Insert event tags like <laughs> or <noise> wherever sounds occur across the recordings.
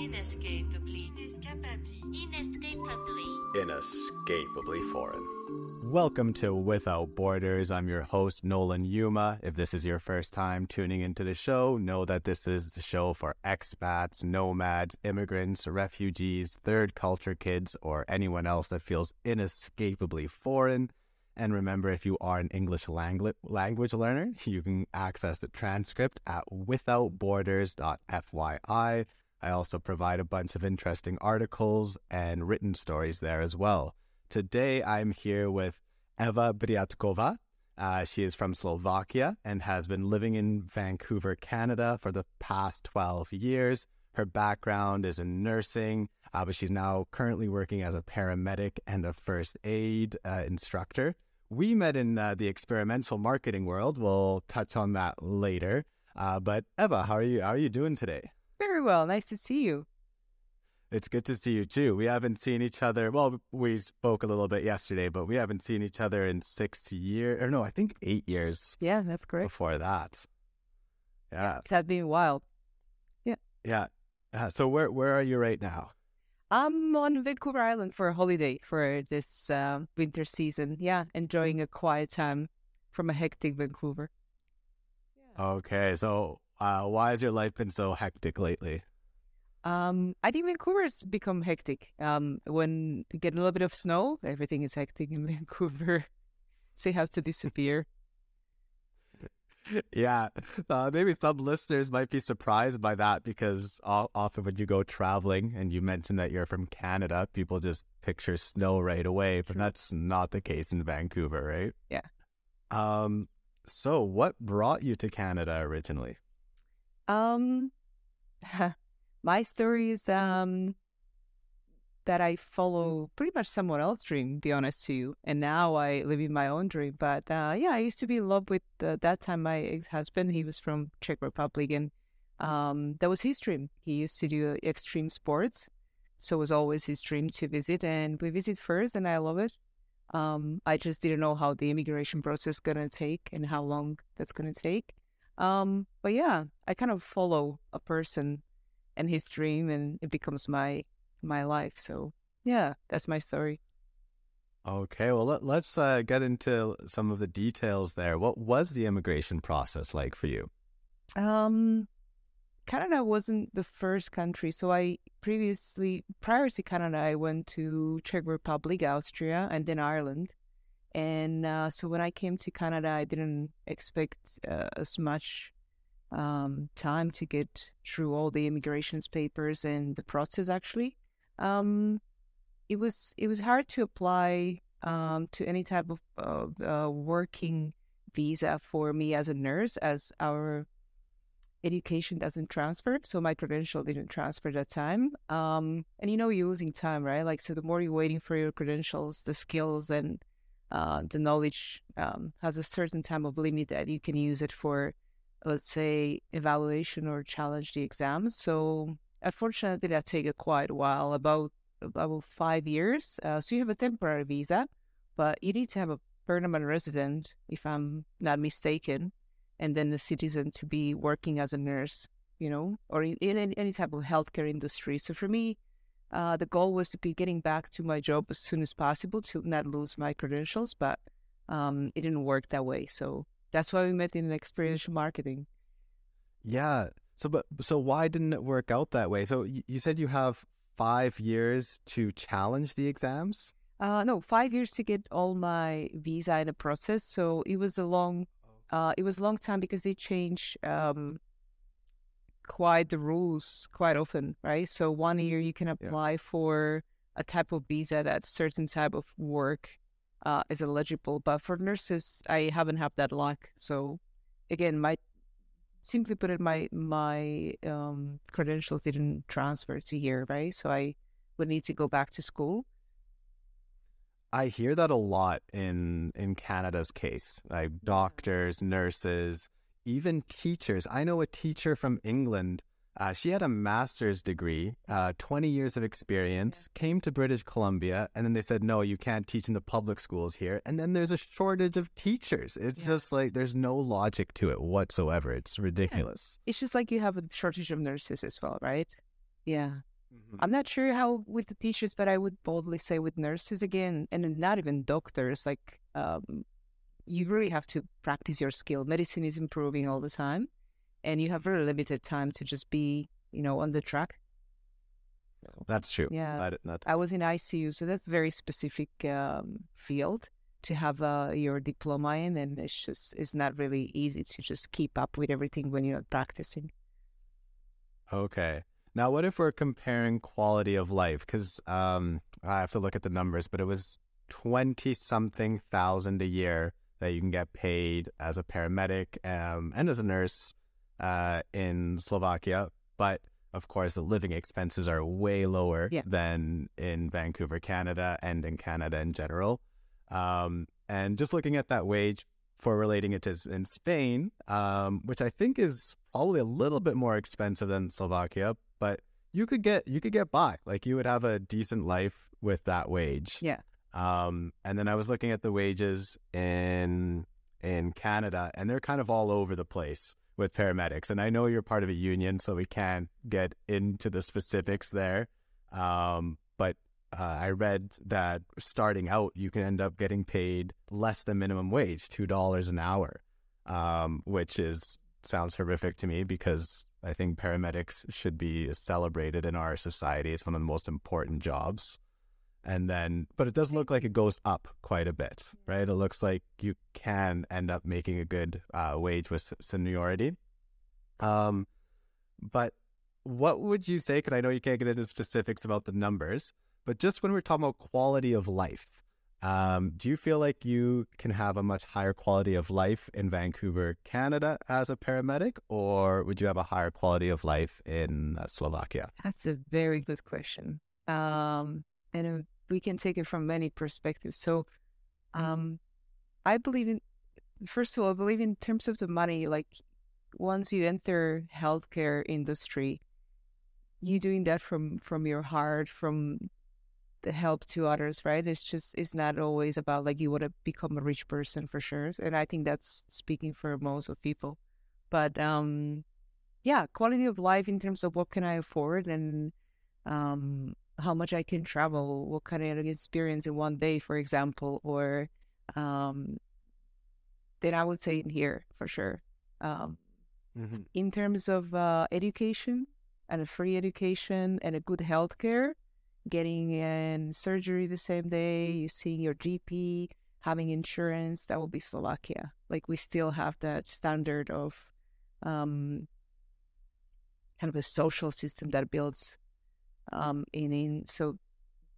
Inescapably. Inescapably. Inescapably. Inescapably foreign. Welcome to Without Borders. I'm your host, Nolan Yuma. If this is your first time tuning into the show, know that this is the show for expats, nomads, immigrants, refugees, third culture kids, or anyone else that feels inescapably foreign. And remember, if you are an English langui- language learner, <laughs> you can access the transcript at withoutborders.fyi. I also provide a bunch of interesting articles and written stories there as well. Today, I'm here with Eva Briatkova. Uh, she is from Slovakia and has been living in Vancouver, Canada for the past 12 years. Her background is in nursing, uh, but she's now currently working as a paramedic and a first aid uh, instructor. We met in uh, the experimental marketing world. We'll touch on that later. Uh, but Eva, how are you? How are you doing today? Very well. Nice to see you. It's good to see you too. We haven't seen each other. Well, we spoke a little bit yesterday, but we haven't seen each other in six years, or no, I think eight years Yeah, that's correct. before that. Yeah, It has been wild. yeah. Uh, so where where are you right now? I'm on Vancouver Island for a holiday for this um, winter season. Yeah, enjoying a quiet time from a hectic Vancouver. Okay, so uh, why has your life been so hectic lately? Um, I think Vancouver's become hectic. Um, when you get a little bit of snow, everything is hectic in <laughs> Vancouver. Say have to disappear. yeah, uh, maybe some listeners might be surprised by that because o- often when you go traveling and you mention that you're from Canada, people just picture snow right away, but that's not the case in Vancouver, right? Yeah. Um. So, what brought you to Canada originally? Um, <laughs> my story is um that I follow pretty much someone else's dream. Be honest to you, and now I live in my own dream. But uh, yeah, I used to be in love with uh, that time my ex husband. He was from Czech Republic, and um, that was his dream. He used to do extreme sports, so it was always his dream to visit. And we visit first, and I love it. Um, I just didn't know how the immigration process is gonna take and how long that's gonna take. Um, but yeah, I kind of follow a person and his dream, and it becomes my my life. So yeah, that's my story. Okay, well let, let's uh, get into some of the details there. What was the immigration process like for you? Um, Canada wasn't the first country. So I previously, prior to Canada, I went to Czech Republic, Austria, and then Ireland. And uh, so when I came to Canada, I didn't expect uh, as much um, time to get through all the immigrations papers and the process. Actually, um, it was it was hard to apply um, to any type of uh, working visa for me as a nurse, as our education doesn't transfer. So my credential didn't transfer at that time. Um, and you know, you're losing time, right? Like, so the more you're waiting for your credentials, the skills and uh, the knowledge um, has a certain time of limit that you can use it for, let's say, evaluation or challenge the exams. So unfortunately, that take a quite a while, about about five years. Uh, so you have a temporary visa, but you need to have a permanent resident, if I'm not mistaken, and then a citizen to be working as a nurse, you know, or in, in any type of healthcare industry. So for me, uh, the goal was to be getting back to my job as soon as possible to not lose my credentials, but um, it didn't work that way. So that's why we met in experiential marketing. Yeah. So, but so why didn't it work out that way? So you said you have five years to challenge the exams. Uh, no, five years to get all my visa in a process. So it was a long, uh, it was a long time because they change um, quite the rules quite often, right? So one year you can apply for a type of visa that certain type of work uh, is eligible, but for nurses, I haven't had that luck. So again, my simply put it, my my um, credentials didn't transfer to here, right? So I would need to go back to school. I hear that a lot in in Canada's case, like doctors, nurses, even teachers. I know a teacher from England. Uh, she had a master's degree, uh, 20 years of experience, came to British Columbia, and then they said, no, you can't teach in the public schools here. And then there's a shortage of teachers. It's Yeah. just like there's no logic to it whatsoever. It's ridiculous. It's just like you have a shortage of nurses as well, right? Yeah. I'm not sure how with the teachers, but I would boldly say with nurses again, and not even doctors. Like, um, you really have to practice your skill. Medicine is improving all the time, and you have very limited time to just be, you know, on the track. So, That's true. Yeah. That, I was in ICU, so that's very specific um, field to have uh, your diploma in, and it's just it's not really easy to just keep up with everything when you're not practicing. Okay. Now, what if we're comparing quality of life? Because um, I have to look at the numbers, but it was 20 something thousand a year that you can get paid as a paramedic um, and as a nurse uh, in Slovakia. But of course, the living expenses are way lower Yeah. than in Vancouver, Canada, and in Canada in general. Um, and just looking at that wage for relating it to in Spain, um, which I think is probably a little bit more expensive than Slovakia, but you could get you could get by. Like you would have a decent life with that wage. Yeah. Um, and then I was looking at the wages in in Canada, and they're kind of all over the place with paramedics. And I know you're part of a union, so we can't get into the specifics there. Um, but uh, I read that starting out, you can end up getting paid less than minimum wage, two dollars an hour, um, which is sounds horrific to me because I think paramedics should be celebrated in our society. It's one of the most important jobs. And then, but it doesn't look like it goes up quite a bit, right? It looks like you can end up making a good uh, wage with seniority. Um, but what would you say? Because I know you can't get into specifics about the numbers, but just when we're talking about quality of life, um, do you feel like you can have a much higher quality of life in Vancouver, Canada, as a paramedic, or would you have a higher quality of life in uh, Slovakia? That's a very good question. Um, and we can take it from many perspectives. So, um, I believe in, first of all, I believe in terms of the money, like once you enter healthcare industry, you doing that from, from your heart, from the help to others, right? It's just, it's not always about like you want to become a rich person for sure. And I think that's speaking for most of people. But, um, yeah, quality of life in terms of what can I afford and, um, how much I can travel, what kind of experience in one day, for example, or um, then I would say in here for sure. Um, Mm-hmm. in terms of uh, education and a free education and a good healthcare, getting in surgery the same day, you seeing your GP, having insurance, that would be Slovakia. Like we still have that standard of um, kind of a social system that builds um, in in so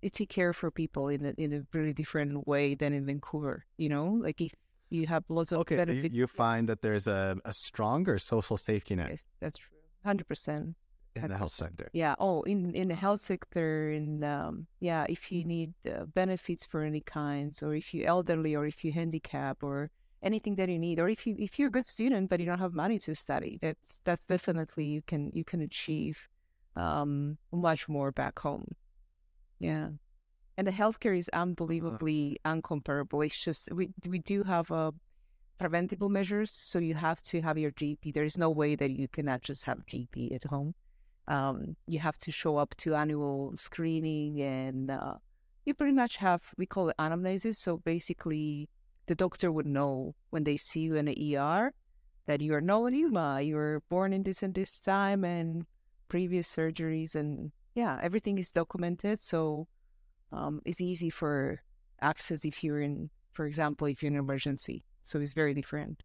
it's a care for people in a in a really different way than in Vancouver. You know, like if you have lots of Okay, so you, benefits. you find that there's a, a stronger social safety net yes, that's true, hundred percent. in the health sector. Yeah. Oh, in in the health sector, in um, yeah, if you need uh, benefits for any kinds, or if you're elderly, or if you handicap, or anything that you need, or if you if you're a good student but you don't have money to study, that's that's definitely you can you can achieve um much more back home. Yeah. And the healthcare is unbelievably uncomparable. It's just we we do have uh, preventable measures, so you have to have your GP. There is no way that you cannot just have GP at home um, you have to show up to annual screening and uh, you pretty much have we call it anamnesis so basically the doctor would know when they see you in the er that you are no Lima, you were born in this and this time and previous surgeries and yeah everything is documented so um, it's easy for access if you're in for example if you're in an emergency so it's very different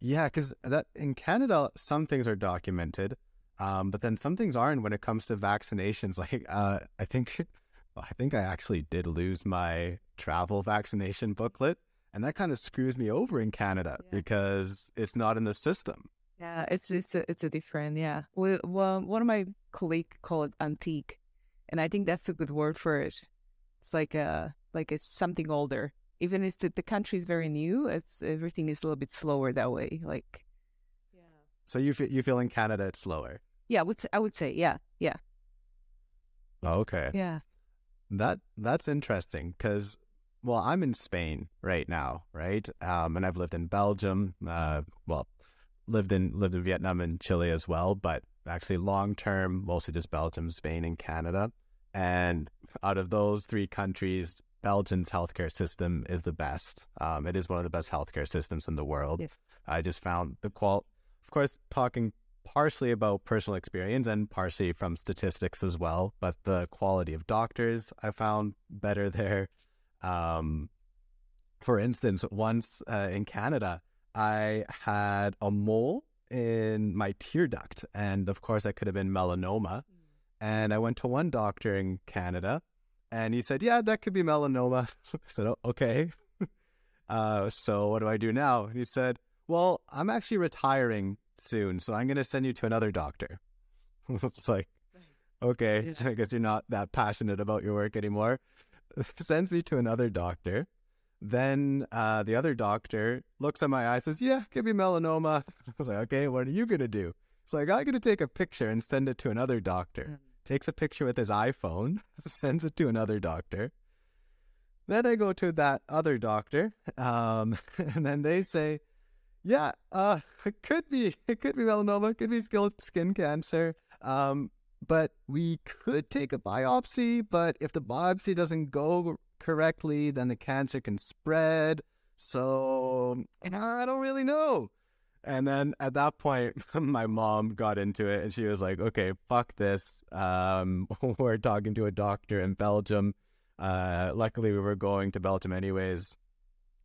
Yeah, because that in Canada, some things are documented, um, but then some things aren't when it comes to vaccinations. <laughs> Like, uh, I think, <laughs> I think I actually did lose my travel vaccination booklet, and that kind of screws me over in Canada Yeah. because it's not in the system. Yeah, it's it's a it's a different yeah. We, well, one of my colleague called it antique, and I think that's a good word for it. It's like a like it's something older. Even if the, the country is very new, it's everything is a little bit slower that way. Like, yeah, So you feel, you feel in Canada it's slower. yeah, I would say, I would say yeah, yeah, Okay. yeah. That that's interesting because well, I'm in Spain right now, right? Um, and I've lived in Belgium. Uh, well, lived in lived in Vietnam and Chile as well. But actually long term, mostly just Belgium, Spain, and Canada. And out of those three countries, Belgium's healthcare system is the best. Um, it is one of the best healthcare systems in the world. Yes. I just found the qual, of course, talking partially about personal experience and partially from statistics as well, but the quality of doctors I found better there. Um, for instance, once uh, in Canada, I had a mole in my tear duct, and of course, that could have been melanoma. And I went to one doctor in Canada, and he said, "Yeah, that could be melanoma." <laughs> I said, oh, "Okay." <laughs> uh, so what do I do now? And he said, "Well, I'm actually retiring soon, so I'm going to send you to another doctor." <laughs> it's like, okay, I guess you're not that passionate about your work anymore. Sends me to another doctor. Then uh, the other doctor looks at my eye, says, "Yeah, could be melanoma." <laughs> I was like, "Okay, what are you gonna do?" So like, I'm gonna take a picture and send it to another doctor. Takes a picture with his iPhone, <laughs> sends it to another doctor. Then I go to that other doctor, um, <laughs> and then they say, "Yeah, uh, it could be, it could be melanoma, it could be skin cancer, um, but we could take a biopsy. But if the biopsy doesn't go correctly, then the cancer can spread. So I don't really know." And then at that point, <laughs> my mom got into it and she was like, okay, fuck this. Um, <laughs> we're talking to a doctor in Belgium. Uh, luckily, we were going to Belgium anyways.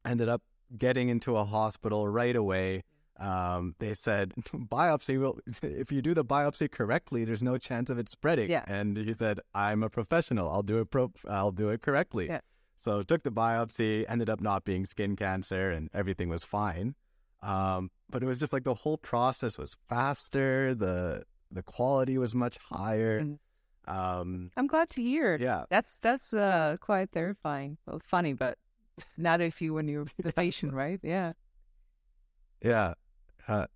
Ended up getting into a hospital right away. Um, they said <laughs> biopsy will <laughs> if you do the biopsy correctly, there's no chance of it spreading. Yeah. And he said, I'm a professional. I'll do it pro I'll do it correctly. Yeah. So took the biopsy, ended up not being skin cancer and everything was fine. Um, but it was just like the whole process was faster, the the quality was much higher. Mm. Um, I'm glad to hear. yeah. That's that's uh quite terrifying. Well, funny, but not if you when you're the patient, right? Yeah. <laughs> Yeah. Uh,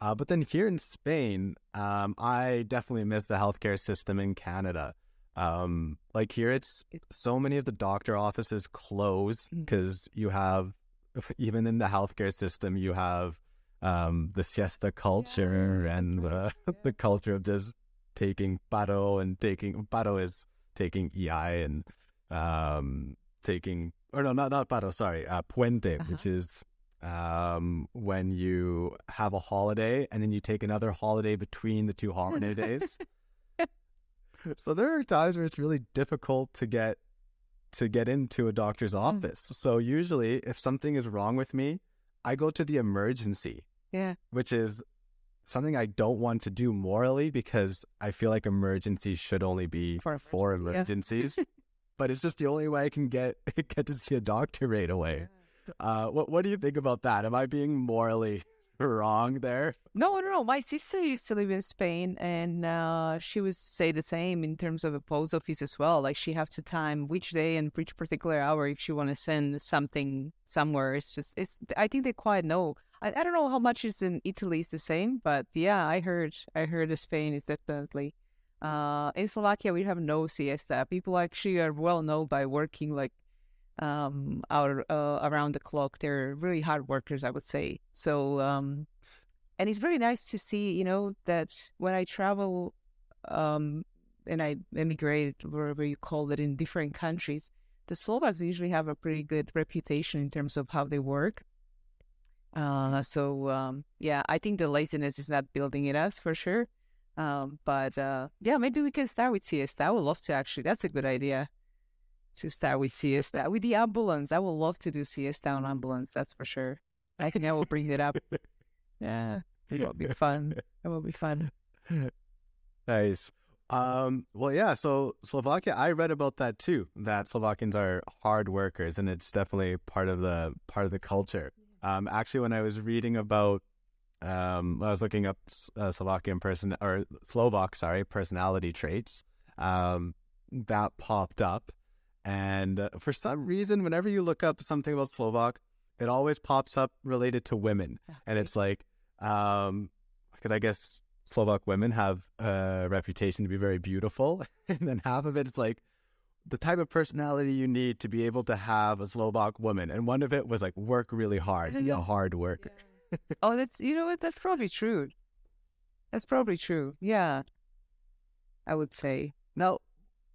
uh, but then here in Spain, um, I definitely miss the healthcare system in Canada. Um, like here, it's so many of the doctor offices close Mm. because you have, <laughs> even in the healthcare system, you have um, the siesta culture and the, <laughs> the culture of just taking paro and taking paro is taking EI and um, taking or no, not not paro. Sorry, uh, puente, Uh-huh. which is um, when you have a holiday and then you take another holiday between the two holiday days. <laughs> so there are times where it's really difficult to get to get into a doctor's Mm. office. So usually, if something is wrong with me, I go to the emergency, Yeah. which is something I don't want to do morally because I feel like emergencies should only be For for, emergencies, emergencies. <laughs> but it's just the only way I can get <laughs> get to see a doctor right away. Uh, what what do you think about that? Am I being morally <laughs> wrong there? No, no, no. My sister used to live in Spain, and uh, she would say the same in terms of a post office as well. Like she have to time which day and which particular hour if she want to send something somewhere. It's just, it's. I think they quite know. I, I don't know how much is in Italy is the same, but yeah, I heard, I heard Spain is definitely. Uh, in Slovakia, we have no siesta. People actually are well known by working like um out uh, around the clock. They're really hard workers i would say. So um and it's very nice to see you know that when i travel um and i emigrated wherever you call it in different countries the slovaks usually have a pretty good reputation in terms of how they work. Uh so um yeah i think the laziness is not building in us for sure. Um but uh yeah maybe we can start with siesta. I would love to actually. That's a good idea to start with siesta with the ambulance. I would love to do siesta on ambulance. That's for sure. I think I will bring it up. Yeah, it will be fun. <laughs> It will be fun. Nice. Um, well, yeah. So Slovakia, I read about that too. That Slovakians are hard workers, and it's definitely part of the part of the culture. Um, actually, when I was reading about, um, I was looking up uh, Slovakian person or Slovak, sorry, personality traits. Um, that popped up, and uh, for some reason, whenever you look up something about Slovak, it always pops up related to women, and it's like, um, because I guess Slovak women have a reputation to be very beautiful, <laughs> and then half of it is like the type of personality you need to be able to have a Slovak woman, and one of it was like work really hard, <laughs> be a hard worker. oh, that's you know what? That's probably true. That's probably true. Yeah, I would say. Now,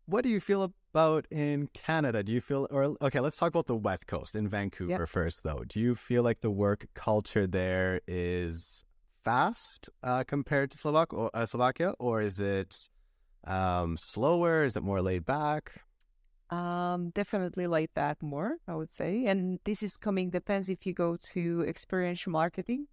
what do you feel about in Canada? Do you feel, or okay, let's talk about the West Coast in Vancouver first, though. Do you feel like the work culture there is fast uh, compared to Slovak or uh, Slovakia, or is it um, slower? Is it more laid back? Um, definitely laid back more, I would say. And this is coming depends if you go to experiential marketing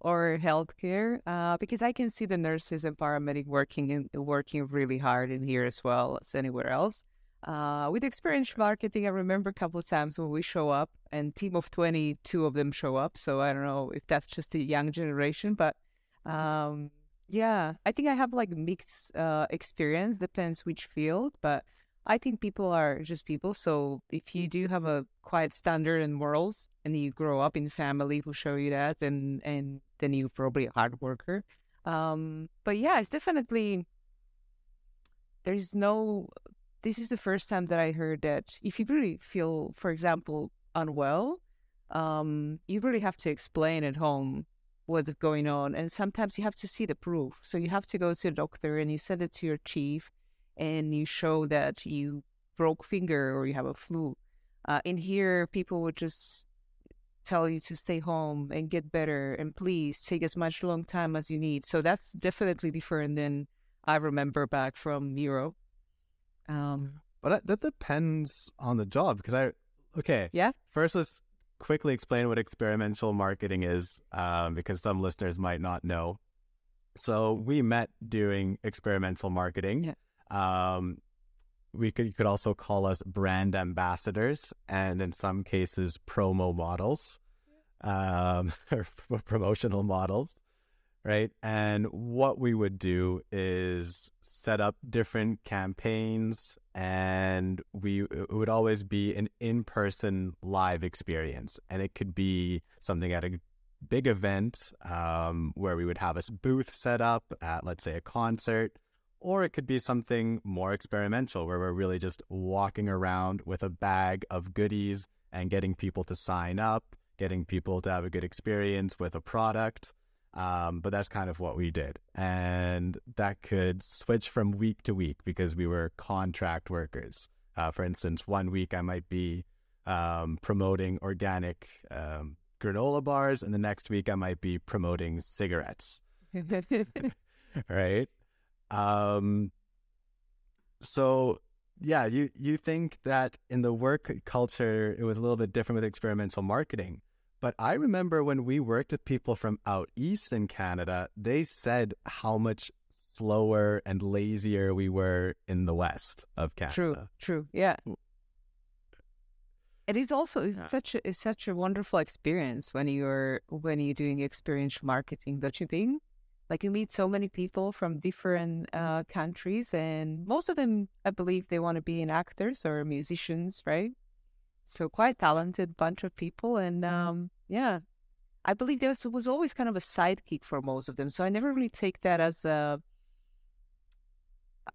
or healthcare, uh, because I can see the nurses and paramedic working in, working really hard in here as well as anywhere else. Uh, with experiential marketing, I remember a couple of times when we show up and team of 22 of them show up. So I don't know if that's just a young generation, but um, yeah, I think I have like mixed uh, experience, depends which field, but I think people are just people. So if you do have a quite standard and morals and you grow up in family who show you that, then and then you're probably a hard worker. Um, but yeah, it's definitely there's no. This is the first time that I heard that if you really feel, for example, unwell, um, you really have to explain at home what's going on, and sometimes you have to see the proof. So you have to go to the doctor and you send it to your chief and you show that you broke finger or you have a flu. Uh, in here, people would just tell you to stay home and get better and please take as much long time as you need. So that's definitely different than I remember back from Europe. Um, but that depends on the job because I, okay. Yeah. First, let's quickly explain what experimental marketing is um, because some listeners might not know. So we met doing experimental marketing. Yeah. Um, we could you could also call us brand ambassadors, and in some cases, promo models, um, <laughs> or promotional models, right? And what we would do is set up different campaigns, and we it would always be an in-person live experience, and it could be something at a big event um, where we would have a booth set up at, let's say, a concert or it could be something more experimental where we're really just walking around with a bag of goodies and getting people to sign up, getting people to have a good experience with a product. Um, but that's kind of what we did. And that could switch from week to week because we were contract workers. Uh, for instance, one week I might be um, promoting organic um, granola bars, and the next week I might be promoting cigarettes. <laughs> right? Um, so yeah, you you think that in the work culture it was a little bit different with experimental marketing. But I remember when we worked with people from out east in Canada, they said how much slower and lazier we were in the west of Canada. True, true, yeah. It is also it's yeah. such a it's such a wonderful experience when you're when you're doing experiential marketing, don't you think? Like you meet so many people from different uh, countries, and most of them, I believe, they want to be in actors or musicians, right? So quite talented bunch of people, and um, yeah, I believe there was, was always kind of a sidekick for most of them. So I never really take that as a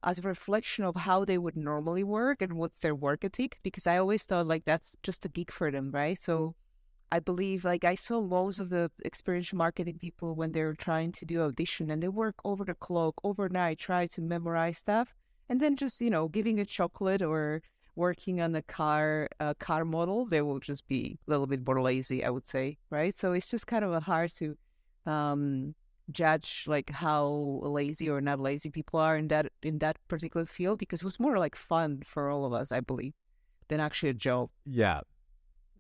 as a reflection of how they would normally work and what's their work ethic because I always thought like that's just a gig for them, right? So I believe like I saw most of the experiential marketing people when they're trying to do audition and they work over the clock overnight, try to memorize stuff, and then just you know giving a chocolate or working on a car a car model, they will just be a little bit more lazy, I would say, right? So it's just kind of a hard to um, judge like how lazy or not lazy people are in that in that particular field because it was more like fun for all of us, I believe, than actually a job. Yeah,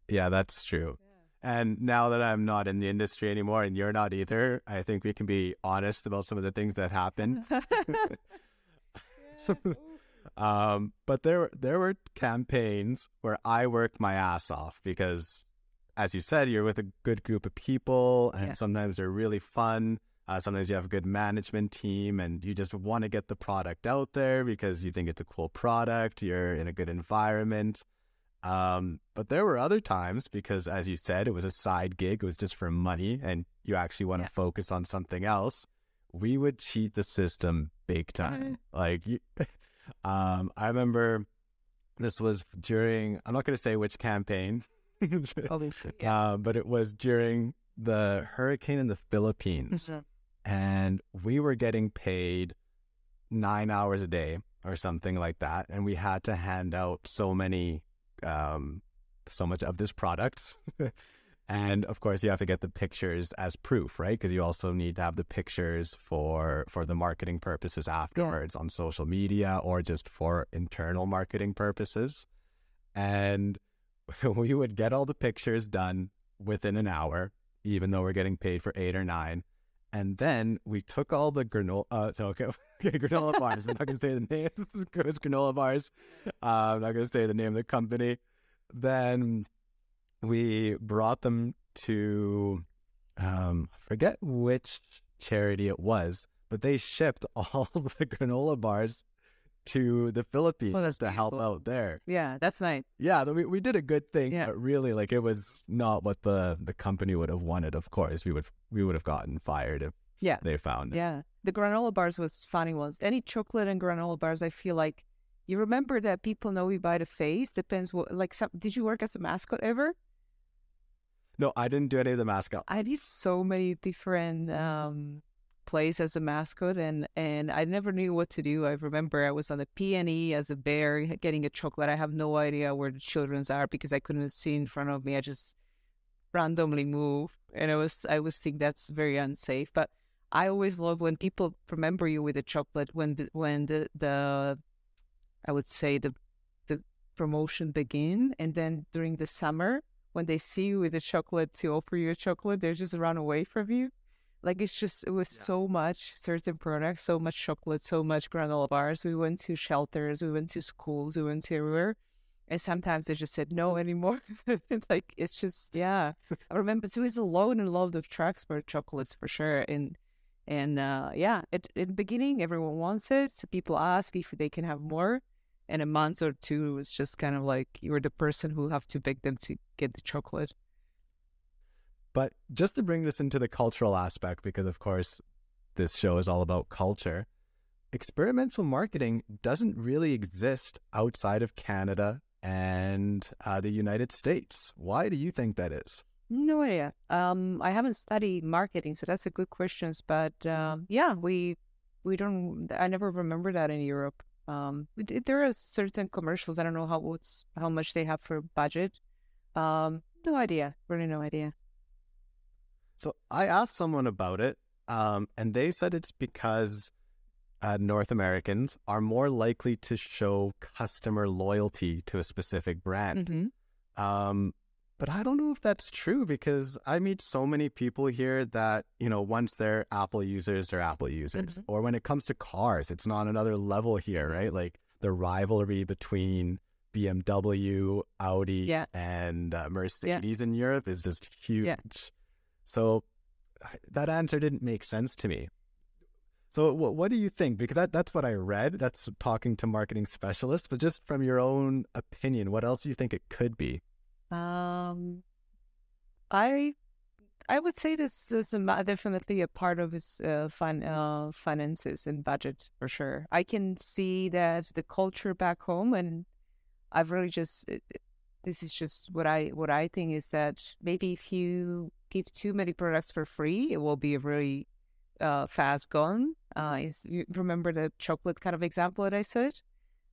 yeah, that's true. And now that I'm not in the industry anymore and you're not either, I think we can be honest about some of the things that happened. <laughs> <laughs> um, but there there were campaigns where I worked my ass off because as you said, you're with a good group of people and yeah. sometimes they're really fun. Uh, sometimes you have a good management team and you just want to get the product out there because you think it's a cool product. You're in a good environment. Um, but there were other times because, as you said, it was a side gig. It was just for money, and you actually want to yeah. focus on something else. We would cheat the system big time. like, you, <laughs> um, I remember this was during. I'm not going to say which campaign, <laughs> yeah. uh, but it was during the hurricane in the Philippines. Mm-hmm. and we were getting paid nine hours a day or something like that, and we had to hand out so many, um, so much of this product. <laughs> and of course, you have to get the pictures as proof, right? Because you also need to have the pictures for for the marketing purposes afterwards on social media or just for internal marketing purposes. And <laughs> we would get all the pictures done within an hour, even though we're getting paid for eight or nine. And then we took all the granola, uh, <laughs> so okay, okay, granola <laughs> bars. I'm not going to say the name. It was granola bars. Uh, I'm not going to say the name of the company. Then we brought them to, um, I forget which charity it was, but they shipped <laughs> all the granola bars to the Philippines Oh, that's to help out there. Yeah, that's nice. Yeah, we we did a good thing, Yeah. but really, like it was not what the the company would have wanted. Of course, we would we would have gotten fired if Yeah. they found it. Yeah. The granola bars was funny ones. Any chocolate and granola bars, I feel like you remember that people know you by the face. Depends what like some did you work as a mascot ever? No, I didn't do any of the mascot. I did so many different um plays as a mascot and and I never knew what to do. I remember I was on a PNE as a bear getting a chocolate. I have no idea where the children's are because I couldn't see in front of me. I just randomly move and I was I was think that's very unsafe. But I always love when people remember you with a chocolate when the when the, the I would say the the promotion begin and then during the summer when they see you with a chocolate to offer you a chocolate, they just run away from you. Like it's just it was Yeah. so much certain products, so much chocolate, so much granola bars. We went to shelters, we went to schools, we went to everywhere. And sometimes they just said no anymore. <laughs> like it's just yeah. I remember so it's alone in love of transport chocolates for sure. And and uh yeah, at in the beginning everyone wants it. So people ask if they can have more. And a month or two it was just kind of like you're the person who have to beg them to get the chocolate. But just to bring this into the cultural aspect, because of course this show is all about culture, experimental marketing doesn't really exist outside of Canada and uh, the United States. Why do you think that is? No idea. Um, I haven't studied marketing, so that's a good question. But um, yeah, we we don't. I never remember that in Europe. Um, it- there are certain commercials. I don't know how what's how much they have for budget. Um, no idea. Really, no idea. So I asked someone about it, um, and they said it's because uh, North Americans are more likely to show customer loyalty to a specific brand. hmm Um, but I don't know if that's true because I meet so many people here that, you know, once they're Apple users, they're Apple users. Mhm. Or when it comes to cars, it's not another level here, right? Like the rivalry between BMW, Audi, Yeah. and uh, Mercedes in Europe is just huge. Yeah. So that answer didn't make sense to me. So what what do you think? Because that, that's what I read. That's talking to marketing specialists. But just from your own opinion, what else do you think it could be? Um, I I would say this is a, definitely a part of his uh, fin- uh, finances and budget for sure. I can see that the culture back home, and I've really just it- it- this is just what I what I think is that maybe if you give too many products for free, it will be really uh, fast gone. Uh, is you remember the chocolate kind of example that I said?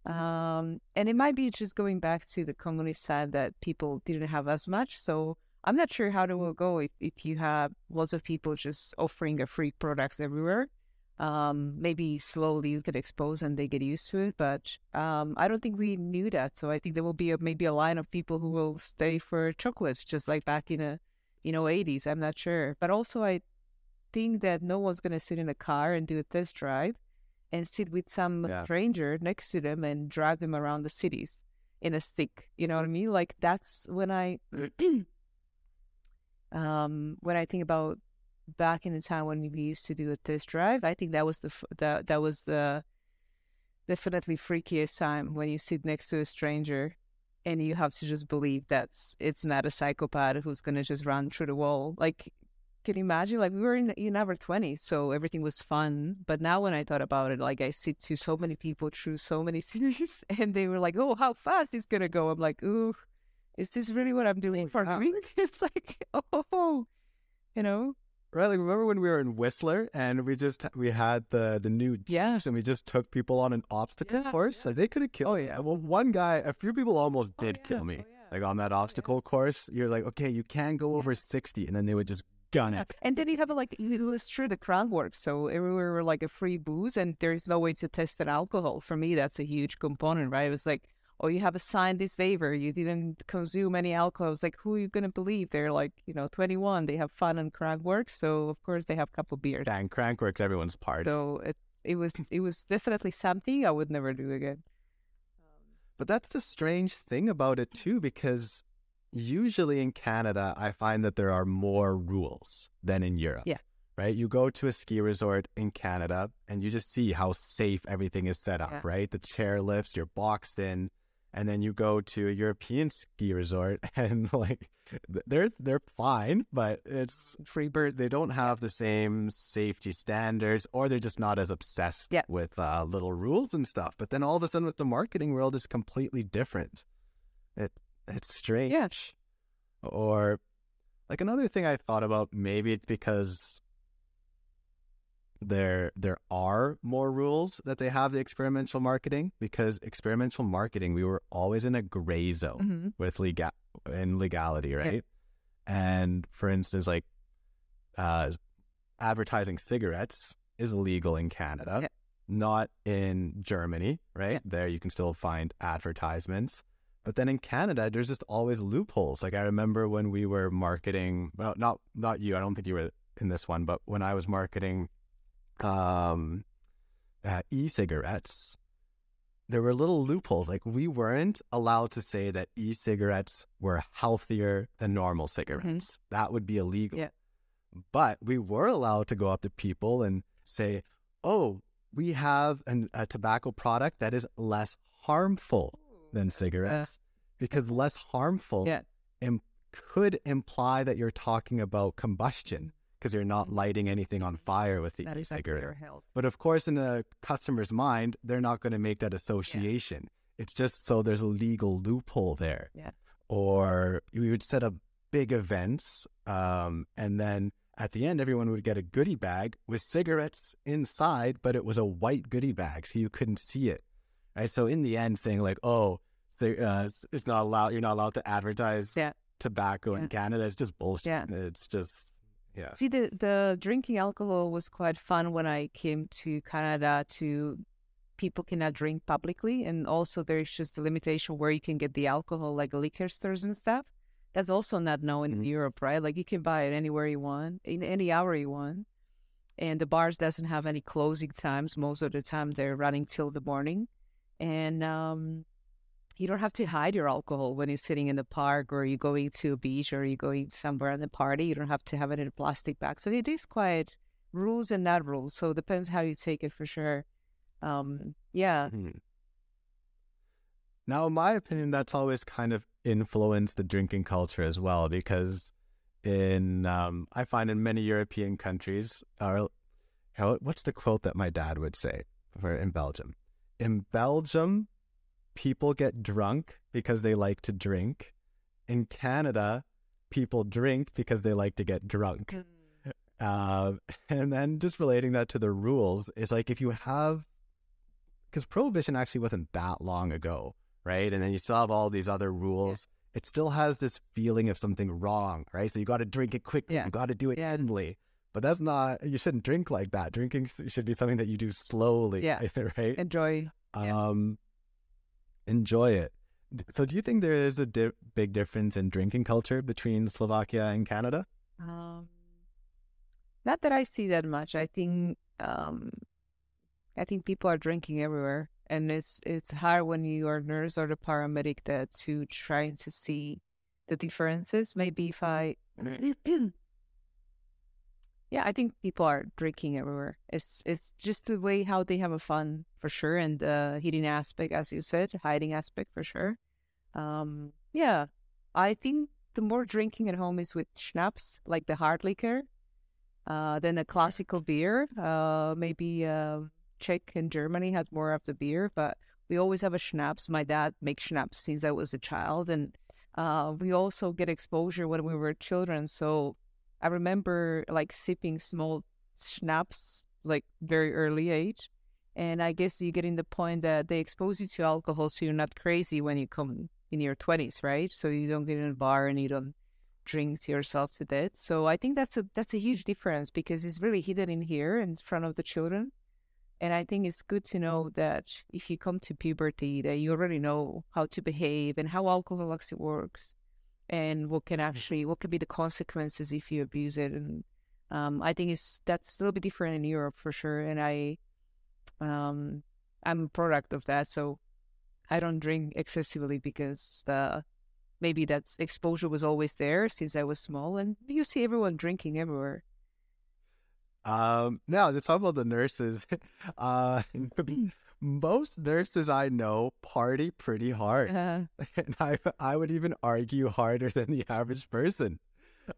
Um, and it might be just going back to the communist side that people didn't have as much. So I'm not sure how it will go if, if you have lots of people just offering a free products everywhere. Um, maybe slowly you get exposed and they get used to it, but um, I don't think we knew that. So I think there will be a, maybe a line of people who will stay for chocolates, just like back in the you know 80s. I'm not sure, but also I think that no one's gonna sit in a car and do a test drive and sit with some Yeah. stranger next to them and drive them around the cities in a stick. You know what I mean? Like that's when I <clears throat> um when I think about back in the time when we used to do a test drive, I think that was the that that was the definitely freakiest time when you sit next to a stranger and you have to just believe that it's not a psychopath who's gonna just run through the wall. Like, can imagine? Like, we were in in our twenties, so everything was fun. But now, when I thought about it, like I sit to so many people through so many <laughs> cities, and they were like, "Oh, how fast he's gonna go!" I'm like, "Ooh, is this really what I'm doing oh, for yeah. me?" <laughs> It's like, <laughs> oh, you know. Right, like remember when we were in Whistler and we just we had the the new Yeah. and we just took people on an obstacle Yeah, course. Like, they could have killed. Oh, us. yeah. Well, one guy, a few people almost Oh, did yeah. kill me. Oh, yeah. Like on that oh, obstacle course, you're like, okay, you can go over sixty, and then they would just gun it. And then you have a, like it was true the Crankworx, so everywhere were like a free booze, and there's no way to test an alcohol. For me, that's a huge component, right? It was like, oh, you have a signed this waiver, you didn't consume any alcohol. I was like, who are you gonna believe? They're like, you know, 21, they have fun and Crankworx, so of course they have a couple beers. Dang, Crankworx, everyone's part. So it's it was it was definitely something I would never do again. But that's the strange thing about it too, because usually in Canada, I find that there are more rules than in Europe. Yeah. Right? You go to a ski resort in Canada and you just see how safe everything is set up, Yeah. right? The chair lifts, you're boxed in. And then you go to a European ski resort <laughs> and like they're they're fine, but it's Free bird. they don't have the same safety standards or they're just not as obsessed Yeah. with uh, little rules and stuff but then all of a sudden with the marketing world is completely different it it's strange Yeah. or like another thing i thought about maybe it's because there there are more rules that they have the experimental marketing because experimental marketing we were always in a gray zone hmm with legal in legality, right? And for instance, like uh, advertising cigarettes is illegal in Canada, Yeah. not in Germany, right? Yeah. There you can still find advertisements. But then in Canada, there's just always loopholes. Like I remember when we were marketing, well, not not you. I don't think you were in this one, but when I was marketing um, uh, e-cigarettes, there were little loopholes. Like we weren't allowed to say that e-cigarettes were healthier than normal cigarettes. That would be illegal. Yeah. But we were allowed to go up to people and say, "Oh, we have an, a tobacco product that is less harmful than cigarettes because less harmful Yeah. im- could imply that you're talking about combustion because you're not lighting anything on fire with the That is good for e-cigarette. your health. But of course, in a customer's mind, they're not going to make that association. It's just so there's a legal loophole there. Yeah. Or we would set up big events, um, and then at the end, everyone would get a goodie bag with cigarettes inside, but it was a white goodie bag, so you couldn't see it. Right. So in the end, saying like, "Oh, so, uh, it's not allowed. You're not allowed to advertise Yeah. tobacco in Canada." It's just bullshit. Yeah. It's just yeah. See, the the drinking alcohol was quite fun when I came to Canada. To people cannot drink publicly, and also there's just a limitation where you can get the alcohol, like liquor stores and stuff. That's also not known in Mhm. Europe, right? Like you can buy it anywhere you want, in any hour you want, and the bars doesn't have any closing times. Most of the time, they're running till the morning, and um, you don't have to hide your alcohol when you're sitting in the park or you're going to a beach or you're going somewhere on the party. You don't have to have it in a plastic bag. So it is quite rules and not rules. So it depends how you take it for sure. Um, yeah. Mhm. Now, in my opinion, that's always kind of influenced the drinking culture as well, because in um, I find in many European countries, or what's the quote that my dad would say for in Belgium? In Belgium, people get drunk because they like to drink. In Canada, people drink because they like to get drunk. Uh, <laughs> and then just relating that to the rules is like if you have, because prohibition actually wasn't that long ago, right? And then you still have all these other rules. It still has this feeling of something wrong, right? So you got to drink it quickly. Yeah. You got to do it Yeah. endly. But that's not, you shouldn't drink like that. Drinking should be something that you do slowly, Yeah. <laughs> right? Enjoy. yeah. um, enjoy it. So, do you think there is a di- big difference in drinking culture between Slovakia and Canada? Um, not that I see that much. I think um, I think people are drinking everywhere, and it's it's hard when you are a nurse or the paramedic that to trying to see the differences. Maybe if I, <clears throat> <clears throat> yeah, I think people are drinking everywhere. It's it's just the way how they have a fun for sure, and the hidden aspect, as you said, hiding aspect for sure. Um, yeah, I think the more drinking at home is with schnapps, like the hard liquor, uh, than a classical beer. Uh, maybe uh, Czech and Germany has more of the beer, but we always have a schnapps. My dad makes schnapps since I was a child, and uh, we also get exposure when we were children. So I remember like sipping small schnapps like very early age. And I guess you get in the point that they expose you to alcohol so you're not crazy when you come in your 20s, right? So you don't get in a bar and you don't drink yourself to death. So I think that's a that's a huge difference because it's really hidden in here in front of the children. And I think it's good to know that if you come to puberty, that you already know how to behave and how alcohol actually works, and what can actually what can be the consequences if you abuse it. And um, I think it's that's a little bit different in Europe for sure. And I, um, I'm a product of that, so I don't drink excessively because the maybe that exposure was always there since I was small, and you see everyone drinking everywhere. Um, now to talk about the nurses, <laughs> uh, <clears throat> most nurses I know party pretty hard, Uh, <laughs> and I I would even argue harder than the average person.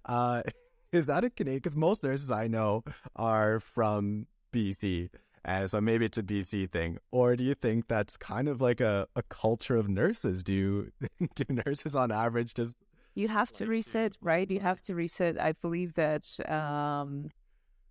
Uh, <laughs> is that a Canadian? Because most nurses I know are from BC, and so maybe it's a BC thing. Or do you think that's kind of like a, a culture of nurses? Do you, <laughs> do nurses on average just you have to reset, right? You have to reset. I believe that um,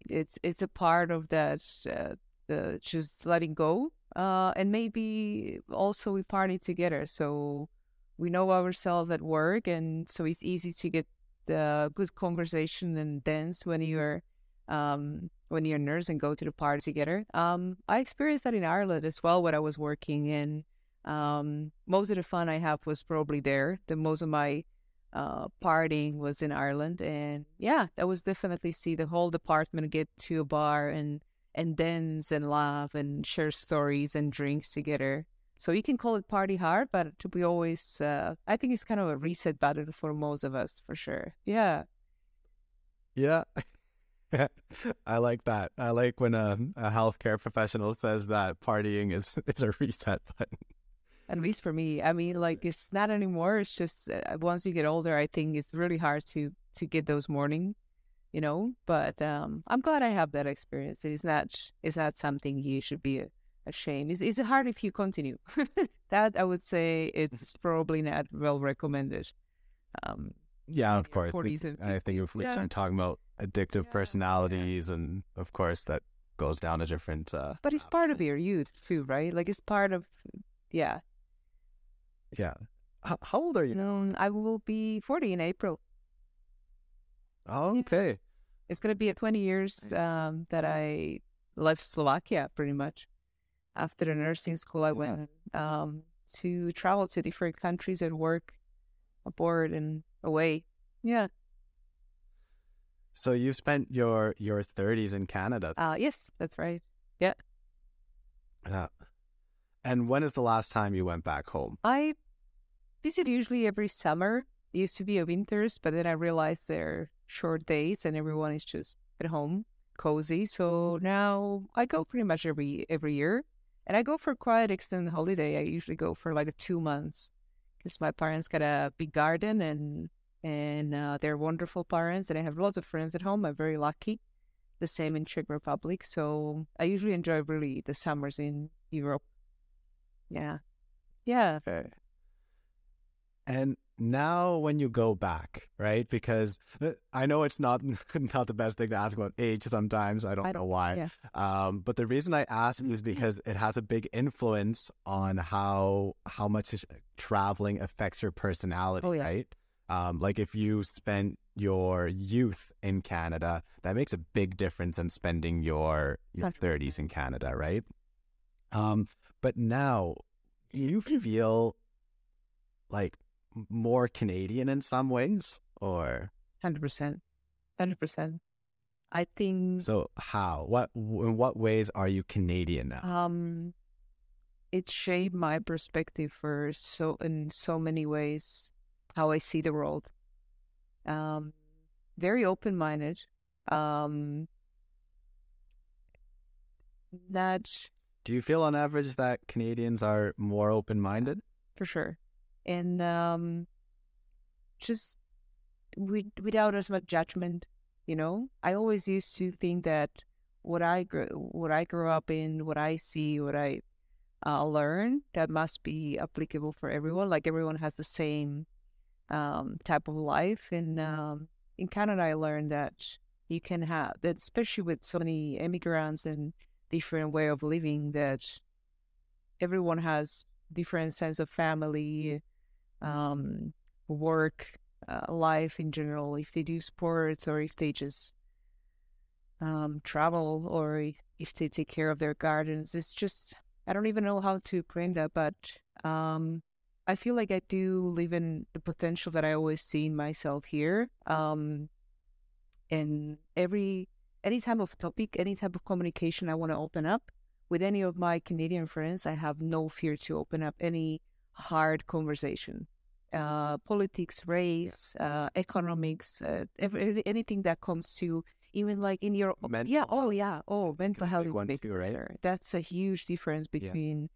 it's it's a part of that uh, the just letting go, uh, and maybe also we party together, so we know ourselves at work, and so it's easy to get the good conversation and dance when you're um, when you're a nurse and go to the party together. Um, I experienced that in Ireland as well when I was working, and um, most of the fun I have was probably there. The most of my uh, partying was in Ireland, and yeah, that was definitely see the whole department get to a bar and and dance and laugh and share stories and drinks together. So you can call it party hard, but to be always, uh, I think it's kind of a reset button for most of us, for sure. Yeah, Yeah. <laughs> I like that. I like when a, a healthcare professional says that partying is, <laughs> is a reset button. at least for me. I mean, like it's not anymore. It's just uh, once you get older, I think it's really hard to to get those morning, you know. But um, I'm glad I have that experience. It's not it's not something you should be ashamed. It's it's hard if you continue. <laughs> that I would say it's probably not well recommended. Um, Yeah, of course. I think if we 50s. start talking about addictive Yeah, personalities, and of course that goes down a different. Uh, but it's part of your youth too, right? Like it's part of, yeah. yeah. How old are You you? I will be 40 in April. Okay. It's gonna be 20 years Nice. um, that I left Slovakia, pretty much. After the nursing school, I went um, to travel to different countries and work abroad and away. Yeah. So you spent your your 30s in Canada. Uh, yes, that's right. Yeah. Uh, and when is the last time you went back home? I visit usually every summer. It used to be a winters, but then I realized they're short days and everyone is just at home, cozy. So now I go pretty much every every year, and I go for quite extended holiday. I usually go for like two months because my parents got a big garden and and uh, they're wonderful parents, and I have lots of friends at home. I'm very lucky. The same in Czech Republic. So I usually enjoy really the summers in Europe. Yeah, yeah. Okay. And now when you go back, right? Because uh, I know it's not <laughs> not the best thing to ask about age sometimes. I don't, I know don't- why. yeah. Um, but the reason I ask is <laughs> because it has a big influence on how how much traveling affects your personality, Oh, yeah. right? Um, like if you spent your youth in Canada, that makes a big difference in spending your your 100%. thirties in Canada, right? Um, but now you feel like more Canadian in some ways, or Hundred percent, hundred percent. I think so? How? What? In what ways are you Canadian now? um, it shaped my perspective for so in so many ways how I see the world. Um, very open minded. Um, not Do you feel on average that Canadians are more open minded? for sure, and um, just with, without as much judgment. You know, I always used to think that what I grew, what I grew up in, what I see, what I uh, learn, that must be applicable for everyone. Like everyone has the same um, type of life, and um, in Canada, I learned that you can have that, especially with so many immigrants and different way of living, that everyone has different sense of family, um, work, uh, life in general. If they do sports or if they just um, travel or if they take care of their gardens, it's just I don't even know how to frame that, but um, I feel like I do live in the potential that I always see in myself here. Um, and every any type of topic, any type of communication I want to open up with any of my Canadian friends, I have no fear to open up any hard conversation. Uh, politics, race, uh, economics, uh, every, anything that comes to even like in your Mental yeah oh yeah oh mental health one big too, right? That's a huge difference Yeah. between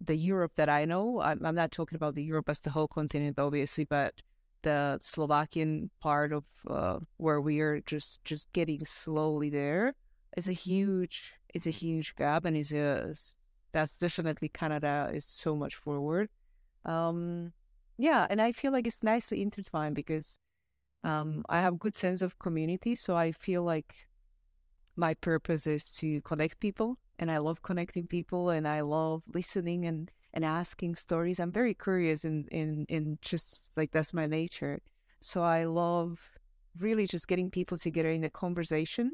the Europe that I know. I'm, I'm not talking about the Europe as the whole continent, obviously, but the Slovakian part of uh, where we are just just getting slowly there is a huge is a huge gap, and is a that's definitely Canada is so much forward. Um, yeah, and I feel like it's nicely intertwined because um, I have good sense of community, so I feel like my purpose is to connect people, and I love connecting people, and I love listening and and asking stories. I'm very curious, in in in just like that's my nature. So I love really just getting people together in a conversation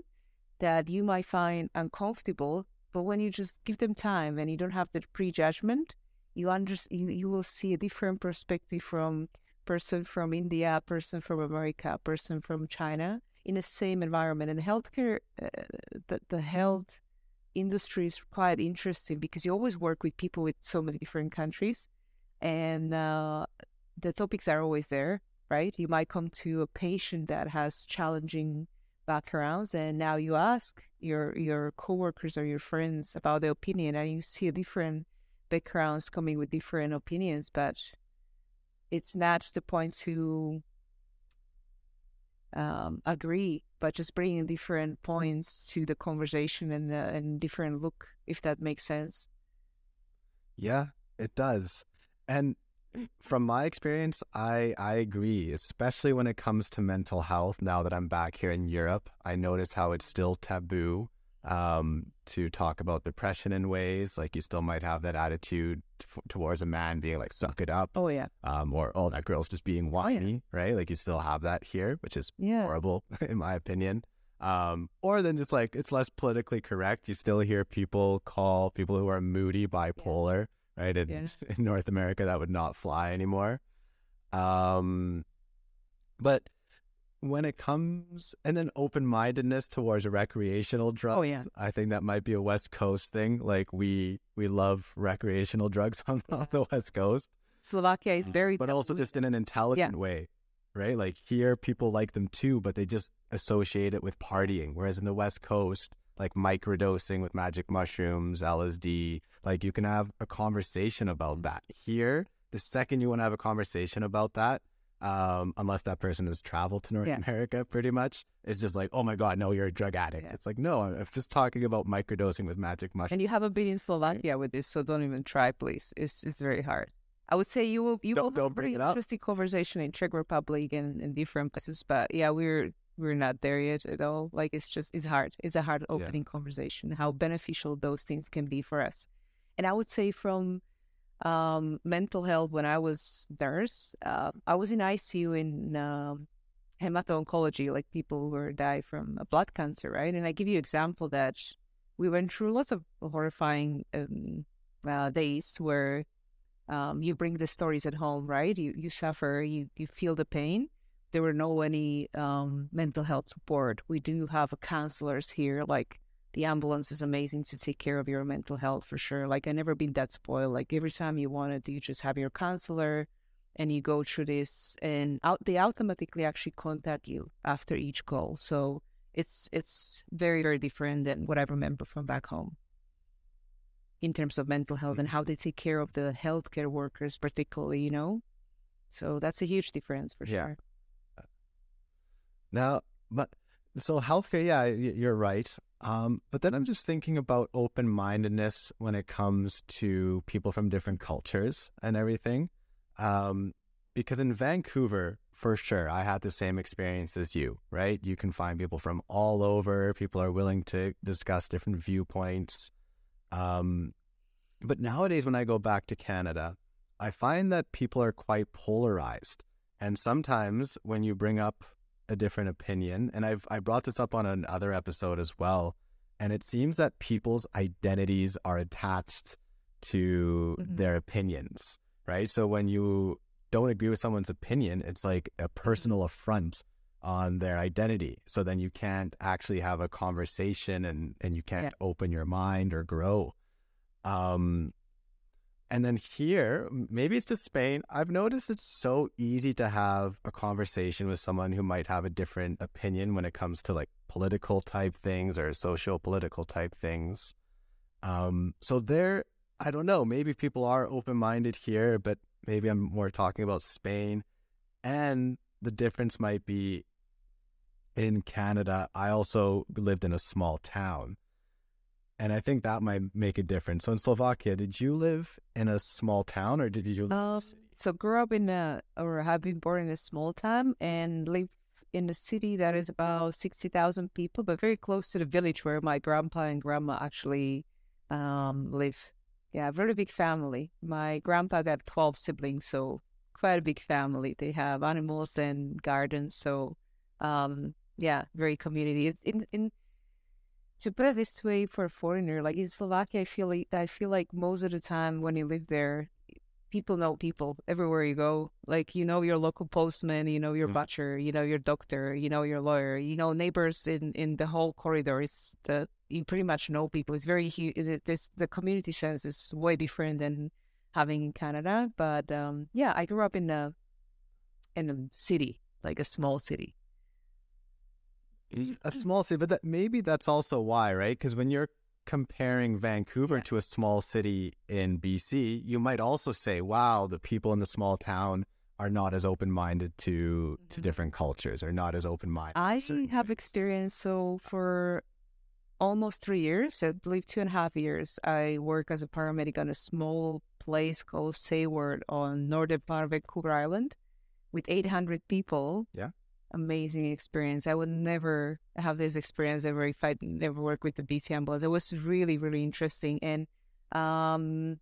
that you might find uncomfortable, but when you just give them time and you don't have the prejudgment, you under you, you will see a different perspective from person from India, person from America, person from China in the same environment. And healthcare, uh, the the health industry is quite interesting because you always work with people with so many different countries, and uh, the topics are always there, right? You might come to a patient that has challenging backgrounds, and now you ask your your coworkers or your friends about their opinion, and you see a different backgrounds coming with different opinions, but it's not the point to um, agree, but just bringing different points to the conversation and uh, and different look, if that makes sense. Yeah, it does. And <clears throat> from my experience, I I agree, especially when it comes to mental health. Now that I'm back here in Europe, I notice how it's still taboo um, to talk about depression in ways. Like you still might have that attitude t- towards a man being like, "Suck it up," Oh yeah, um, or "Oh, that girl's just being whiny," right? Like you still have that here, which is yeah, horrible <laughs> in my opinion. Um, or then just like it's less politically correct. You still hear people call people who are moody bipolar, right? In, Yeah. <laughs> in North America, that would not fly anymore. Um, but when it comes and then open mindedness towards recreational drugs, Oh, yeah. I think that might be a West Coast thing. Like we we love recreational <laughs> drugs on, on the West Coast Slovakia is mm. very, but also just in an intelligent way, right? Like here, people like them too, but they just associate it with partying. Whereas in the West Coast, like microdosing with magic mushrooms, LSD, like you can have a conversation about mm. that. Here, the second you want to have a conversation about that, um, unless that person has traveled to North Yeah. America pretty much, it's just like, oh my God, no, you're a drug addict. Yeah. It's like, no, I'm just talking about microdosing with magic mushrooms. and you haven't been in Slovakia with this, so don't even try, please. It's it's very hard. I would say you will you Don't- will have don't bring it up. interesting conversation in Czech Republic and in different places, but yeah, we're we're not there yet at all. Like it's just it's hard. It's a hard opening conversation. How beneficial those things can be for us, and I would say from um, mental health when I was nurse, uh, I was in ICU in um, hemato-oncology, like people who die from a blood cancer, right? And I give you example that we went through lots of horrifying um, uh, days where um, you bring the stories at home, right? You you suffer, you you feel the pain. There were no any um, mental health support. We do have counselors here, like the ambulance is amazing to take care of your mental health for sure. Like I never been that spoiled. Like every time you want it, you just have your counselor and you go through this and out they automatically actually contact you after each call. So it's it's very, very different than what I remember from back home in terms of mental health and mm-hmm. how they take care of the healthcare workers particularly, you know? So that's a huge difference for Yeah. sure. Uh, now, but so healthcare, yeah, you're right. Um, but then I'm just thinking about open mindedness when it comes to people from different cultures and everything. Um, because in Vancouver, for sure. I had the same experience as you, right? You can find people from all over. People are willing to discuss different viewpoints. Um, but nowadays, when I go back to Canada, I find that people are quite polarized. And sometimes when you bring up a different opinion, and I've I brought this up on another episode as well, and it seems that people's identities are attached to Mhm. their opinions, right? So when you don't agree with someone's opinion, it's like a personal affront on their identity. So then you can't actually have a conversation and and you can't Yeah. open your mind or grow. Um and then here, maybe it's just Spain. I've noticed it's so easy to have a conversation with someone who might have a different opinion when it comes to like political type things or social political type things. Um, so there, I don't know. Maybe people are open minded here, but maybe I'm more talking about Spain. And the difference might be in Canada. I also lived in a small town. And I think that might make a difference. So in Slovakia, did you live in a small town or did you live in a city? so grew up in a or have been born in a small town and live in a city that is about sixty thousand people, but very close to the village where my grandpa and grandma actually um, live. Yeah, very big family. My grandpa got twelve siblings, so quite a big family. They have animals and gardens, so um, yeah, very community. It's in in to put it this way for a foreigner, like in Slovakia, I feel like I feel like most of the time when you live there, people know people everywhere you go. Like you know your local postman, you know your Mhm. butcher, you know your doctor, you know your lawyer, you know neighbors in in the whole corridor. Is the you pretty much know people. It's very hu- it- this the community sense is way different than having in Canada. But um, yeah, I grew up in a in a city, like a small city. A small city, but that maybe that's also why, right? Because when you're comparing Vancouver to a small city in BC, you might also say, "Wow, the people in the small town are not as open-minded to to Mhm. different cultures, or not as open-minded." I have things." experience. So for almost three years, I believe two and a half years, I work as a paramedic on a small place called Sayward on northern part of Vancouver Island with 800 people. Yeah. Amazing experience. I would never have this experience ever if I never worked with the BC ambulance. It was really, really interesting. And um,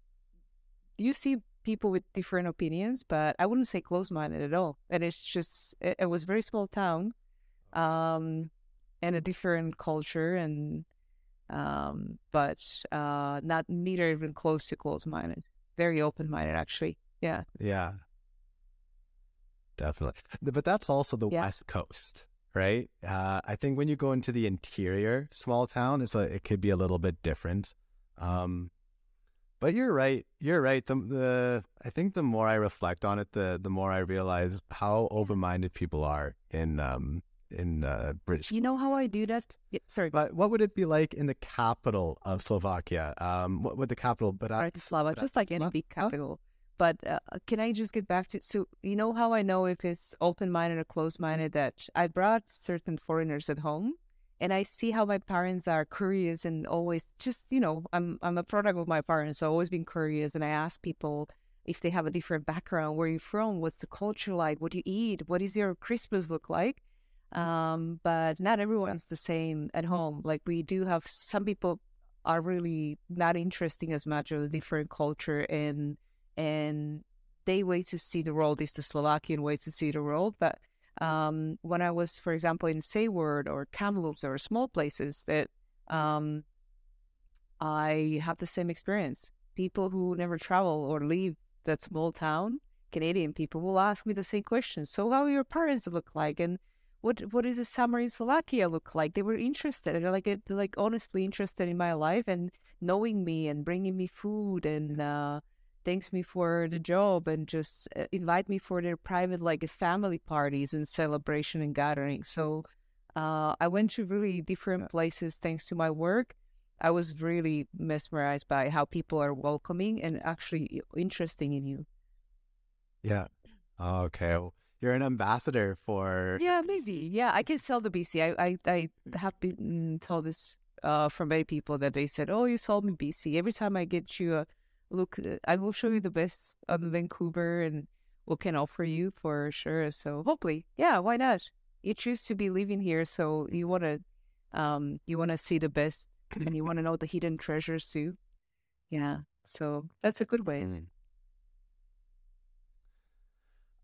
you see people with different opinions, but I wouldn't say close-minded at all. And it's just, it, it was a very small town um, and a different culture and um, but uh, not neither even close to close-minded. Very open-minded, actually. Yeah. Yeah, definitely. But that's also the Yeah. West Coast, right? Uh, I think when you go into the interior, small town, it's a, it could be a little bit different. Um, but you're right. You're right. The the I think the more I reflect on it, the the more I realize how open minded people are in um in uh, British. You know how I do that? Yeah, sorry. But what would it be like in the capital of Slovakia? Um, what would the capital? But Bratislava, just like any big capital. But uh, can I just get back to so you know how I know if it's open-minded or closed-minded that I brought certain foreigners at home and I see how my parents are curious and always just you know I'm I'm a product of my parents so I've always been curious and I ask people if they have a different background where you from? What's the culture like? What do you eat? What is your Christmas look like? Um but not everyone's the same at home like we do have some people are really not interesting as much of a different culture and and they way to see the world is the Slovakian way to see the world. But um, when I was, for example, in Sayward or Kamloops or small places, that um, I have the same experience. People who never travel or leave that small town, Canadian people, will ask me the same question. So, how your parents look like, and what what is a summer in Slovakia look like? They were interested, and like like honestly interested in my life and knowing me and bringing me food and. Uh, thanks me for the job and just uh, invite me for their private like family parties and celebration and gathering so uh, i went to really different places thanks to my work i was really mesmerized by how people are welcoming and actually interesting in you Yeah. Okay. Well, You're an ambassador for. yeah maybe yeah i can sell the bc i i, I have been told this uh, from many people that they said oh you sold me bc every time i get you a look uh, i will show you the best of vancouver and we can offer you for sure. So hopefully, yeah, why not? You choose to be living here, so you want to, um, you want to see the best, and you want to know the hidden treasures too. Yeah, so that's a good way.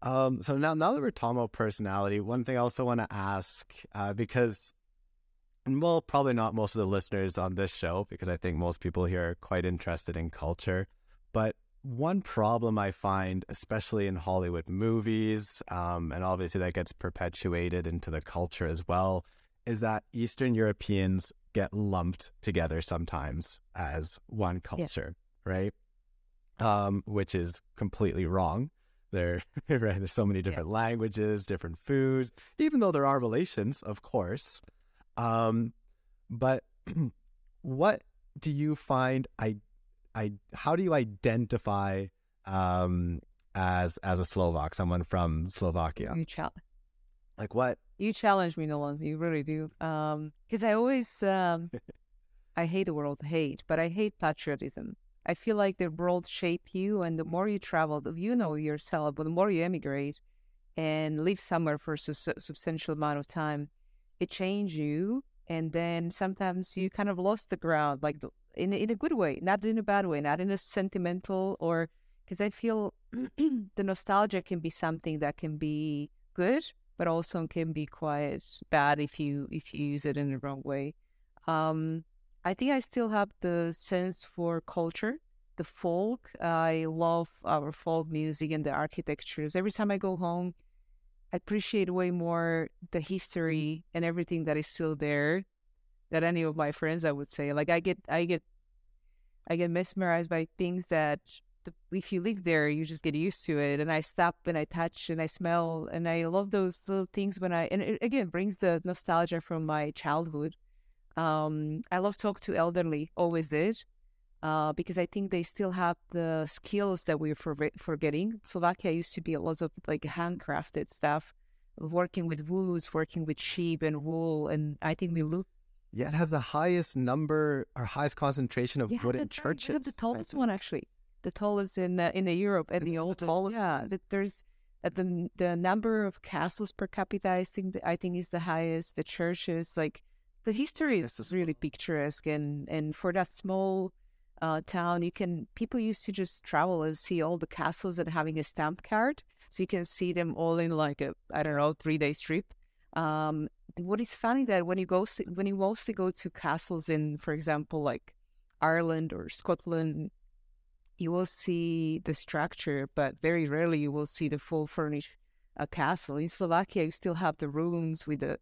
Um, so now, now that we're talking about personality, one thing I also want to ask, uh, because, well, probably not most of the listeners on this show, because I think most people here are quite interested in culture. But one problem I find, especially in Hollywood movies, um, and obviously that gets perpetuated into the culture as well, is that Eastern Europeans get lumped together sometimes as one culture, yeah. right? Um, which is completely wrong. There, <laughs> right? There's so many different yeah. languages, different foods, even though there are relations, of course. Um, but <clears throat> what do you find I I how do you identify um, as as a Slovak, someone from Slovakia? You challenge. Like what? You challenge me, Nolan. You really do. Um, because I always um, <laughs> I hate the world hate, but I hate patriotism. I feel like the world shape you, and the more you travel, you know yourself. But the more you emigrate and live somewhere for a su- substantial amount of time, it changes you. And then sometimes you kind of lost the ground, like the, in in a good way, not in a bad way, not in a sentimental or because I feel <clears throat> the nostalgia can be something that can be good, but also can be quite bad if you if you use it in the wrong way. Um, I think I still have the sense for culture, the folk. I love our folk music and the architectures. Every time I go home, I appreciate way more the history and everything that is still there than any of my friends I would say. Like I get I get I get mesmerized by things that if you live there, you just get used to it. And I stop and I touch and I smell and I love those little things when I and it again brings the nostalgia from my childhood. Um, I love talk to elderly, always did, uh, because I think they still have the skills that we're for- forgetting. Slovakia used to be a lot of like handcrafted stuff, working with woods, working with sheep and wool, and I think we look yeah, it has the highest number or highest concentration of yeah, wooden churches. Right. the tallest one actually, the tallest in uh, in Europe and the oldest. Tallest yeah, that there's uh, the the number of castles per capita. I think I think is the highest. The churches, like the history, is yes, really picturesque, and and for that small uh, town, you can people used to just travel and see all the castles and having a stamp card, so you can see them all in like a I don't know three day trip. Um, what is funny that when you go when you mostly go to castles in, for example, like Ireland or Scotland, you will see the structure, but very rarely you will see the full furnished uh, castle. In Slovakia, you still have the rooms with the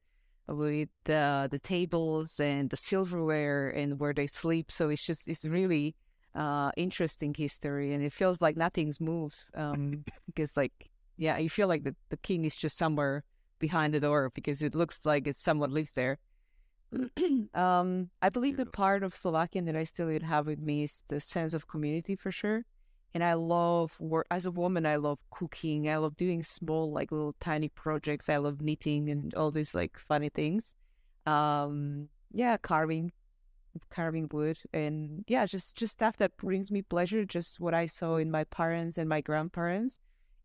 with the the tables and the silverware and where they sleep. So it's just it's really uh, interesting history, and it feels like nothing's moves um, <laughs> because like yeah, you feel like the the king is just somewhere behind the door because it looks like it's someone lives there. <clears throat> um, I believe the part of Slovakian that I still have with me is the sense of community for sure. And I love work as a woman. I love cooking. I love doing small, like little tiny projects. I love knitting and all these like funny things. Um, yeah, carving, carving wood, and yeah, just just stuff that brings me pleasure. Just what I saw in my parents and my grandparents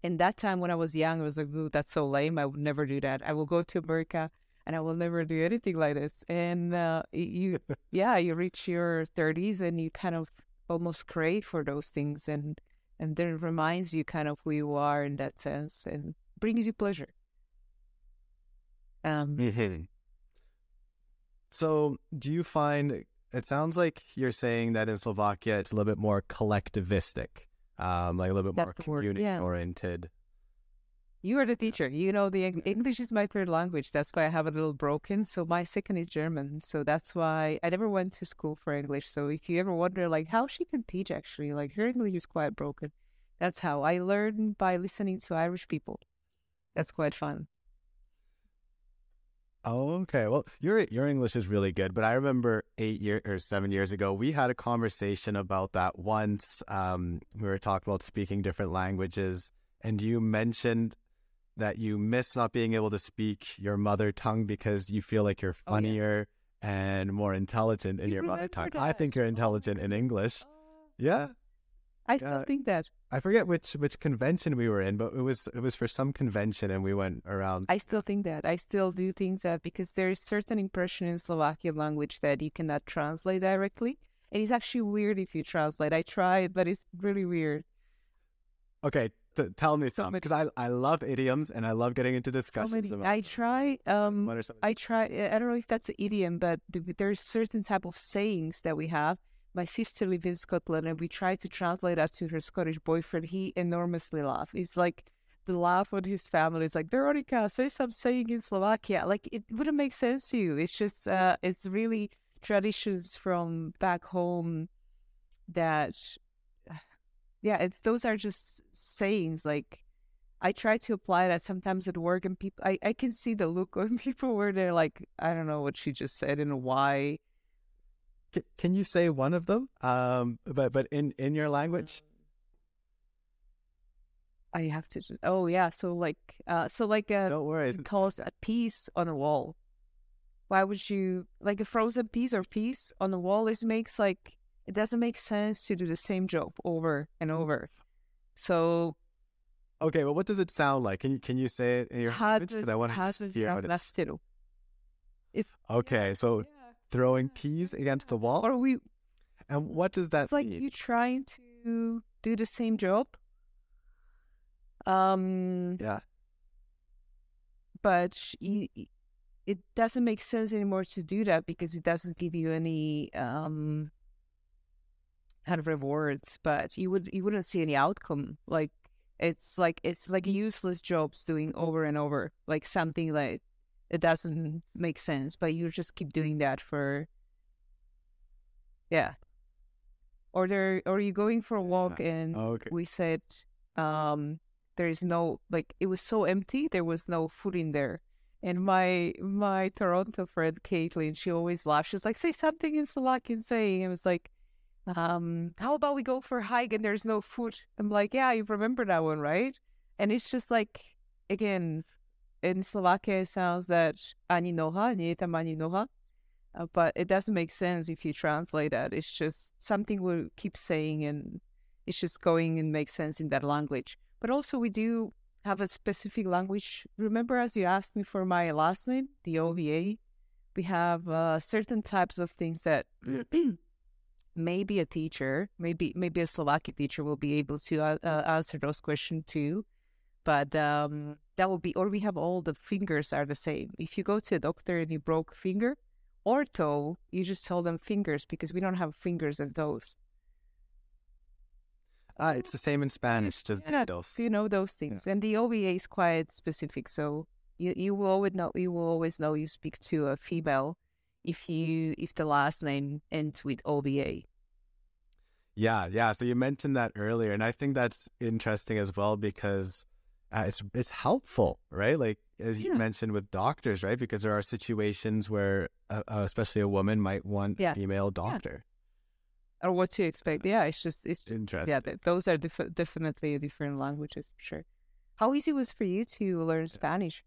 in that time when I was young, I was like, Ooh, that's so lame. I would never do that. I will go to America and I will never do anything like this. And uh, you, <laughs> yeah, you reach your 30s and you kind of almost crave for those things. And, and then it reminds you kind of who you are in that sense and brings you pleasure. Um, mm-hmm. So, do you find it sounds like you're saying that in Slovakia it's a little bit more collectivistic? Um, like a little bit That's more community yeah. oriented. You are the teacher. You know, the English is my third language. That's why I have a little broken. So my second is German. So that's why I never went to school for English. So if you ever wonder, like, how she can teach, actually, like, her English is quite broken. That's how I learned by listening to Irish people. That's quite fun. Oh, okay. Well, your your English is really good, but I remember eight years or seven years ago, we had a conversation about that once. Um, we were talking about speaking different languages, and you mentioned that you miss not being able to speak your mother tongue because you feel like you're funnier oh, yeah. and more intelligent in you your mother tongue. That. I think you're intelligent oh, in English. Oh. Yeah. I still uh, think that. I forget which which convention we were in, but it was it was for some convention, and we went around. I still think that. I still do think that because there is certain impression in Slovakian language that you cannot translate directly. And it's actually weird if you translate. I tried, but it's really weird. Okay, t- tell me So some because I I love idioms and I love getting into So discussions many- about. I try. Um, what are some? I try. I don't know if that's an idiom, but th- there's certain type of sayings that we have. My sister lives in Scotland, and we try to translate that to her Scottish boyfriend. He enormously laughs. It's like the laugh of his family is like, Veronica, say some saying in Slovakia. Like it wouldn't make sense to you. It's just, uh, it's really traditions from back home that, <sighs> yeah, it's those are just sayings. Like I try to apply that sometimes at work, and people, I, I can see the look on <laughs> people where they're like, I don't know what she just said and why. C- can you say one of them? Um, but but in in your language. I have to just, oh yeah, so like, uh, so like a Don't worry. it calls a piece on a wall. Why would you like a frozen piece or piece on the wall? Is makes like it doesn't make sense to do the same job over and over. So Okay, but what does it sound like? Can you can you say it in your language? Because I want to hear. Rastiru. If Okay, so throwing peas against the wall, or we and what does that it's like mean? you trying to do the same job. Um, Yeah. but y- y- it doesn't make sense anymore to do that because it doesn't give you any um kind of rewards but you would you wouldn't see any outcome like it's like it's like useless jobs doing over and over like something like it doesn't make sense but you just keep doing that for yeah. Or there or you going for a walk and Okay. we said um there is no like it was so empty there was no food in there. And my my toronto friend caitlin she always laughs. She's like say something in slovakian saying and it was like um how about we go for a hike and there's no food? I'm like yeah you remember that one right? And it's just like again in slovakia it sounds that ani noha nie je ani noha uh, but it doesn't make sense if you translate that it's just something we'll keep saying and it's just going and makes sense in that language. But also, we do have a specific language. Remember, as you asked me for my last name, the OVA, we have uh, certain types of things that <clears throat> maybe a teacher, maybe maybe a Slovakian teacher will be able to uh, uh, answer those questions too. But um, that will be, or we have all the fingers are the same. If you go to a doctor and you broke finger or toe, you just tell them fingers because we don't have fingers and toes. Ah, it's the same in Spanish, just Yeah. You know those things, and the OVA is quite specific. So you you will always know you will always know you speak to a female if you if the last name ends with OVA. Yeah, yeah. So you mentioned that earlier, and I think that's interesting as well because uh, it's it's helpful, right? Like as you Yeah. mentioned with doctors, right? Because there are situations where, uh, uh, especially a woman, might want Yeah. a female doctor. Or what to expect? Yeah, it's just it's just, Interesting. yeah. th- Those are definitely different languages for sure. How easy was for you to learn Spanish?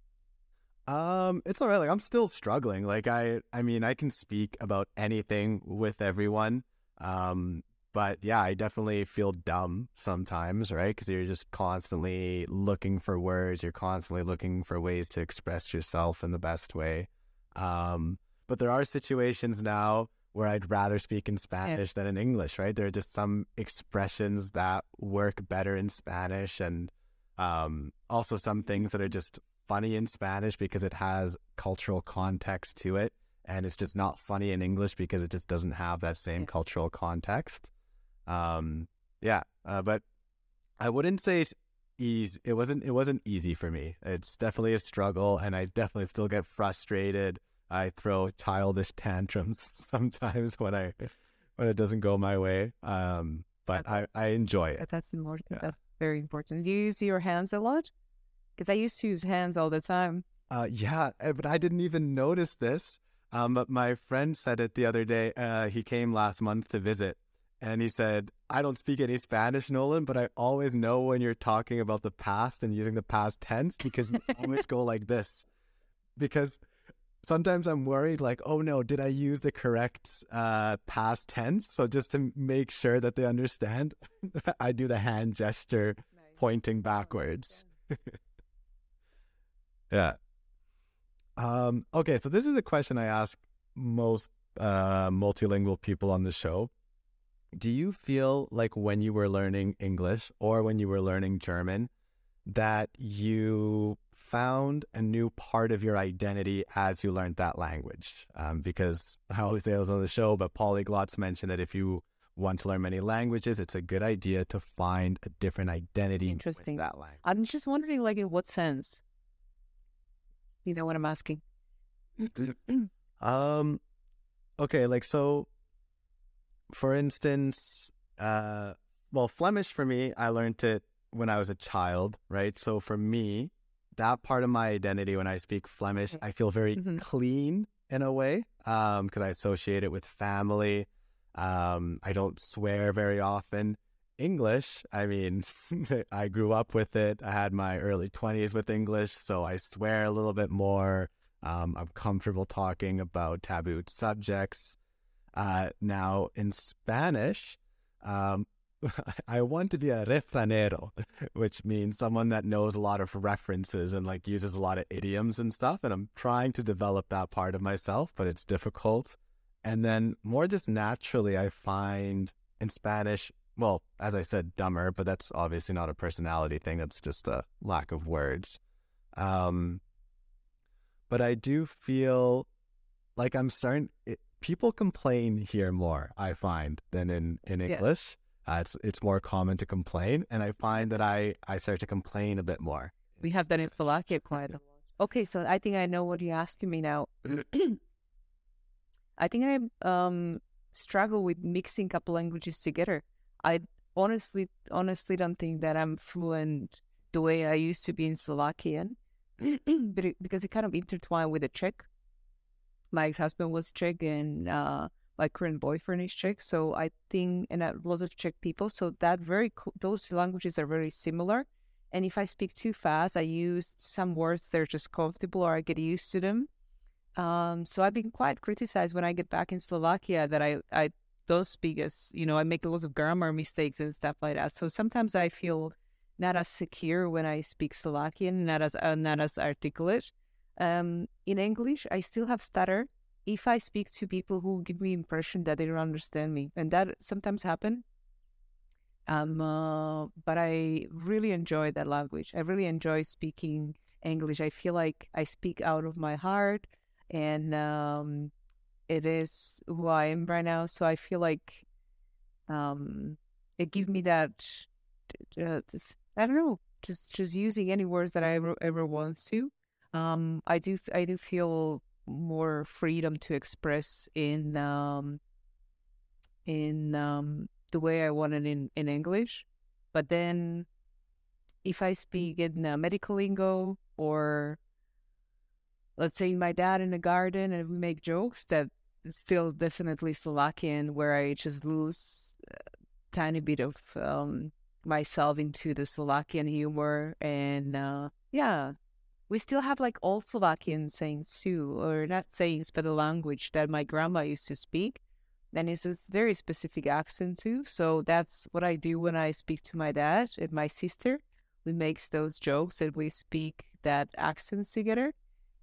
Um, it's all right. Like I'm still struggling. Like I, I mean, I can speak about anything with everyone. Um, but yeah, I definitely feel dumb sometimes, right? Because you're just constantly looking for words. You're constantly looking for ways to express yourself in the best way. Um, but there are situations now where I'd rather speak in Spanish than in English, right? There are just some expressions that work better in Spanish and um, also some things that are just funny in Spanish because it has cultural context to it. And it's just not funny in English because it just doesn't have that same Yeah. cultural context. Um, yeah, uh, but I wouldn't say it's easy. It wasn't. It wasn't easy for me. It's definitely a struggle, and I definitely still get frustrated. I throw childish tantrums <laughs> sometimes when I when it doesn't go my way. Um, but I, I enjoy it. That's important. Yeah. That's very important. Do you use your hands a lot? Because I used to use hands all the time. Uh, yeah, eh, but I didn't even notice this. Um, but my friend said it the other day. Uh, he came last month to visit, and he said, "I don't speak any Spanish, Nolan, but I always know when you're talking about the past and using the past tense because you always go <laughs> like this." Because sometimes I'm worried, like, oh no, did I use the correct uh, past tense? So just to make sure that they understand, <laughs> I do the hand gesture pointing backwards. <laughs> yeah. Um, okay, so this is a question I ask most uh, multilingual people on the show. Do you feel like when you were learning English or when you were learning German that you found a new part of your identity as you learned that language? Um, because I always say this on the show, but polyglots mention that if you want to learn many languages, it's a good idea to find a different identity. Interesting. that language. I'm just wondering, like, in what sense? You know what I'm asking? <clears throat> Um, okay, like so. For instance, uh, well, Flemish for me, I learned it when I was a child, right? So for me, that part of my identity when I speak Flemish, Mhm. I feel very Mhm. clean in a way, um, because I associate it with family. Um, I don't swear very often. English, I mean, <laughs> I grew up with it. I had my early 20s with English, so I swear a little bit more. Um, I'm comfortable talking about taboo subjects. Uh, now, in Spanish, um, <laughs> I want to be a refranero, which means someone that knows a lot of references and like uses a lot of idioms and stuff. And I'm trying to develop that part of myself, but it's difficult. And then more just naturally, I find in Spanish, well, as I said, dumber, but that's obviously not a personality thing. That's just a lack of words. Um, but I do feel like I'm starting. It, people complain here more, I find, than in in Yeah. English. Uh, it's it's more common to complain, and I find that I I start to complain a bit more. We have that in Slovakia quite a lot. Okay, so I think I know what you're asking me now. <clears throat> I think I um struggle with mixing couple languages together. I honestly honestly don't think that I'm fluent the way I used to be in Slovakian, <clears throat> but because it kind of intertwined with the Czech. My ex-husband was Czech, and uh, my current boyfriend is Czech. So I think, and uh, lots of Czech people. So that very those languages are very similar. And if I speak too fast, I use some words that are just comfortable, or I get used to them. Um, so I've been quite criticized when I get back in Slovakia that I I don't speak as you know I make lots of grammar mistakes and stuff like that. So sometimes I feel not as secure when I speak Slovakian, not as uh, not as articulate. Um, in English, I still have stutter if I speak to people who give me impression that they don't understand me, and that sometimes happen. Um, uh, but I really enjoy that language. I really enjoy speaking English. I feel like I speak out of my heart, and um, it is who I am right now. So I feel like um, it gives me that. Uh, I don't know, just just using any words that I ever ever want to. Um, I do I do feel more freedom to express in um, in um, the way I want it in, in English. But then if I speak in uh, medical lingo or let's say my dad in the garden and we make jokes, that's still definitely Slovakian where I just lose a tiny bit of um, myself into the Slovakian humor. And uh, yeah, we still have like all Slovakian sayings too, or not sayings, but a language that my grandma used to speak. And it's a very specific accent too. So that's what I do when I speak to my dad and my sister. We make those jokes and we speak that accents together.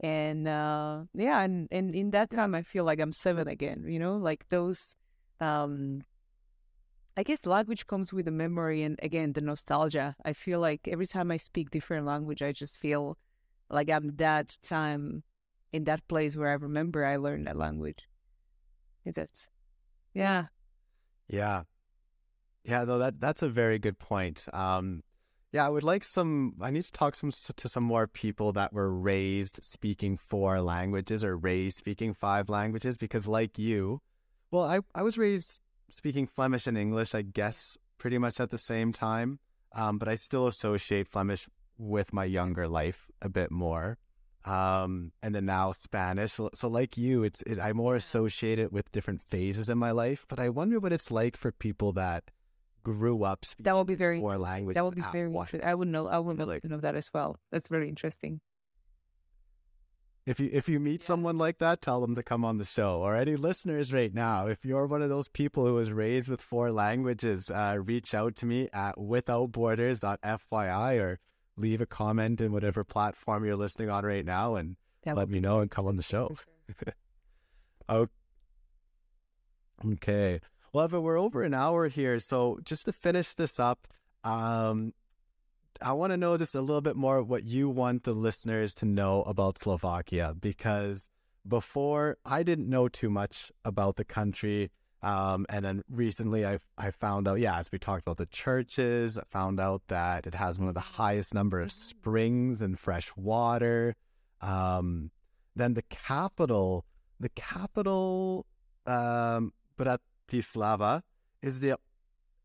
And uh, yeah, and, and in that time, I feel like I'm seven again, you know, like those. Um, I guess language comes with the memory and again, the nostalgia. I feel like every time I speak different language, I just feel like I'm that time in that place where I remember I learned that language. Is that yeah. Yeah. Yeah, though that that's a very good point. Um yeah, I would like some I need to talk some to some more people that were raised speaking four languages or raised speaking five languages because like you, well, I I was raised speaking Flemish and English, I guess pretty much at the same time. Um but I still associate Flemish with my younger life a bit more. Um and then now Spanish. So, so like you, it's it, I more associate it with different phases in my life, but I wonder what it's like for people that grew up speaking That will be very four languages. that would be very once. interesting. I would know I would love Like- to know that as well. That's very interesting. if you if you meet someone like that, tell them to come on the show. Or any listeners right now, if you're one of those people who was raised with four languages, uh, reach out to me at withoutborders.fyi or leave a comment in whatever platform you're listening on right now and That let me know and come on the show. <laughs> Okay. Well, Eva, we're over an hour here, so just to finish this up, um, I want to know just a little bit more what you want the listeners to know about Slovakia because before I didn't know too much about the country. Um, and then recently I, I found out, yeah, as we talked about the churches, I found out that it has one of the highest number of springs and fresh water. Um, then the capital, the capital, um, Bratislava is the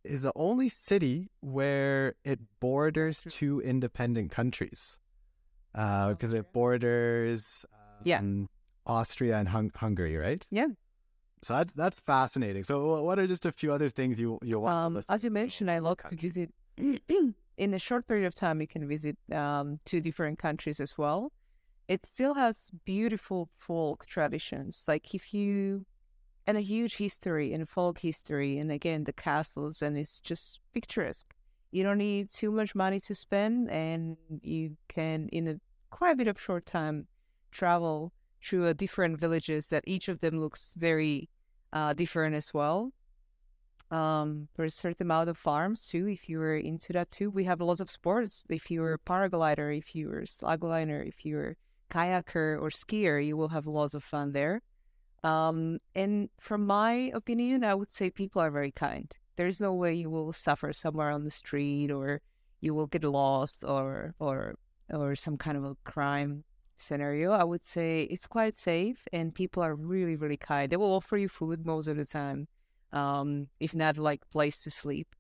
is the only city where it borders two independent countries because it borders Yeah. um, Austria and Hung- Hungary, right? Yeah. So that's that's fascinating. So what are just a few other things you you want? Um, as you mentioned, I love to visit. <clears throat> in a short period of time, you can visit um, two different countries as well. It still has beautiful folk traditions. Like if you, and a huge history and folk history, and again the castles, and it's just picturesque. You don't need too much money to spend, and you can, in a quite a bit of short time, travel through a different villages that each of them looks very uh, different as well. Um there's a certain amount of farms too if you're into that too. We have lots of sports. If you're a paraglider if you're a slackliner if you're a kayaker or skier you will have lots of fun there. Um and from my opinion i would say people are very kind. There's no way you will suffer somewhere on the street or you will get lost or or or some kind of a crime scenario i would say it's quite safe and people are really really kind they will offer you food most of the time um, if not like place to sleep.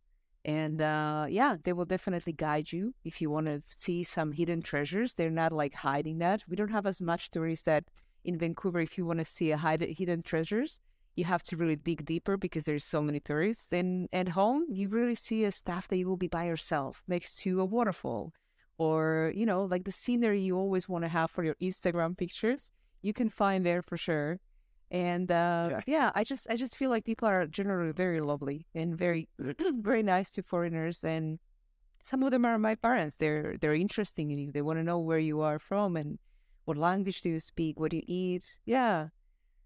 And uh, yeah, they will definitely guide you if you want to see some hidden treasures. They're not like hiding that. We don't have as much tourists that in Vancouver. If you want to see a hide- hidden treasures, you have to really dig deeper because there's so many tourists. And at home, you really see a stuff that you will be by yourself next to a waterfall, or you know, like the scenery you always want to have for your Instagram pictures. You can find there for sure and uh, Yeah. yeah. i just i just feel like people are generally very lovely and very <clears throat> very nice to foreigners and some of them are my parents they're they're interesting in you they want to know where you are from and what language do you speak what do you eat yeah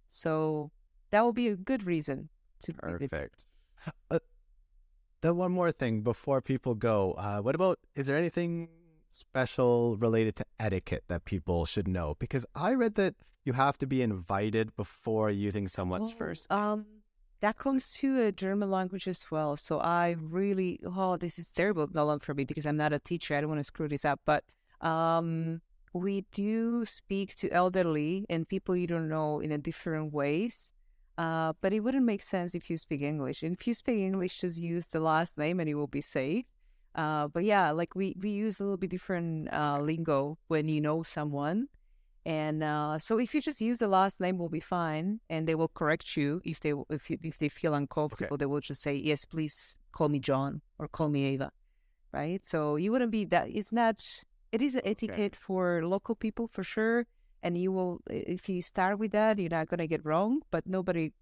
so that will be a good reason to. Perfect. Uh, then one more thing before people go. Uh, what about? Is there anything special related to etiquette that people should know? Because I read that you have to be invited before using someone's Oh, first. Um, that comes to a German language as well. So I really, oh, this is terrible, Nolan, for me because I'm not a teacher. I don't want to screw this up, but um, we do speak to elderly and people you don't know in a different ways. Uh, but it wouldn't make sense if you speak English. And if you speak English, just use the last name and it will be safe. Uh, but yeah, like we, we use a little bit different uh, lingo when you know someone. And uh, so if you just use the last name, will be fine, and they will correct you if they if you, if they feel uncomfortable. They will just say, "Yes, please call me John or call me Ava," right? So you wouldn't be that. It's not. It is an etiquette for local people for sure, and you will if you start with that, you're not gonna get wrong. But nobody,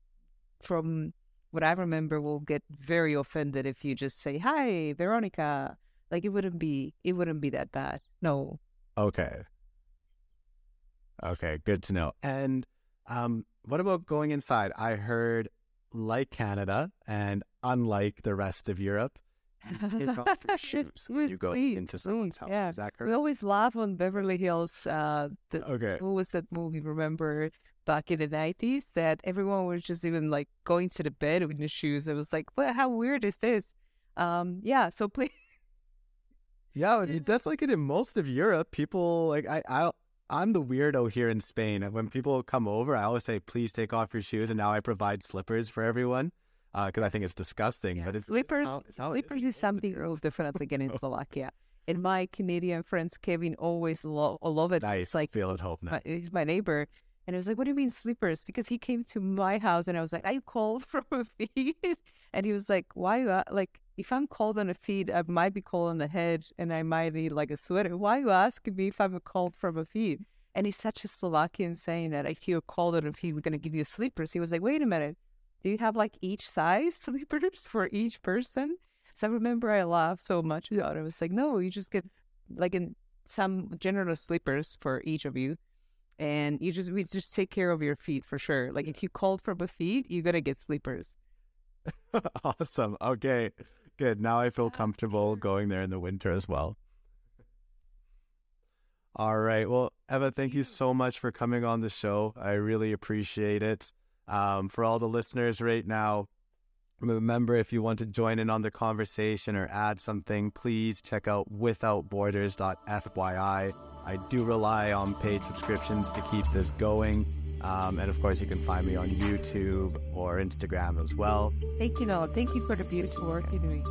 from what I remember, will get very offended if you just say, "Hi, Veronica." Like it wouldn't be it wouldn't be that bad. No. Okay. Okay, good to know. And um, what about going inside? I heard, like Canada and unlike the rest of Europe, you take off your <laughs> shoes when you go Sweet, into someone's house. yeah. Is that We always laugh on Beverly Hills. Uh, the, Okay. what was that movie? Remember back in the nineties that everyone was just even like going to the bed with the shoes. It was like, well, how weird is this? Um, yeah. So please, <laughs> Yeah, that's like it in most of Europe. People like I, I, I'm the weirdo here in Spain. When people come over, I always say, "Please take off your shoes." And now I provide slippers for everyone because I think it's disgusting. But it's slippers, It's how, it's how slippers is something you'll definitely get in <laughs> So- Slovakia. And my Canadian friends, Kevin, always lo- love it. Nice. It's like feel at home now. my, he's my neighbor. And I was like, what do you mean sleepers? Because he came to my house and I was like, you cold <laughs> from a feed? And he was like, why you, like, if I'm cold on a feed, I might be cold on the head and I might need like a sweater. Why are you asking me if I'm cold from a feed? And he's such a Slovakian saying that if you're called on a feed. We're going to give you sleepers, he was like, wait a minute, do you have like each size <laughs> sleepers for each person? So I remember I laughed so much. I was like, no, you just get like in some general sleepers for each of you. And you just we just take care of your feet for sure. Like if you called for a feet, you gotta get sleepers. <laughs> awesome. Okay. Good. Now I feel comfortable going there in the winter as well. All right. Well, Eva, thank you so much for coming on the show. I really appreciate it. Um, for all the listeners right now, remember if you want to join in on the conversation or add something, please check out withoutborders.fyi. I do rely on paid subscriptions to keep this going. Um, and of course, you can find me on YouTube or Instagram as well. Thank you, Noah. Thank you for the beautiful work you're doing.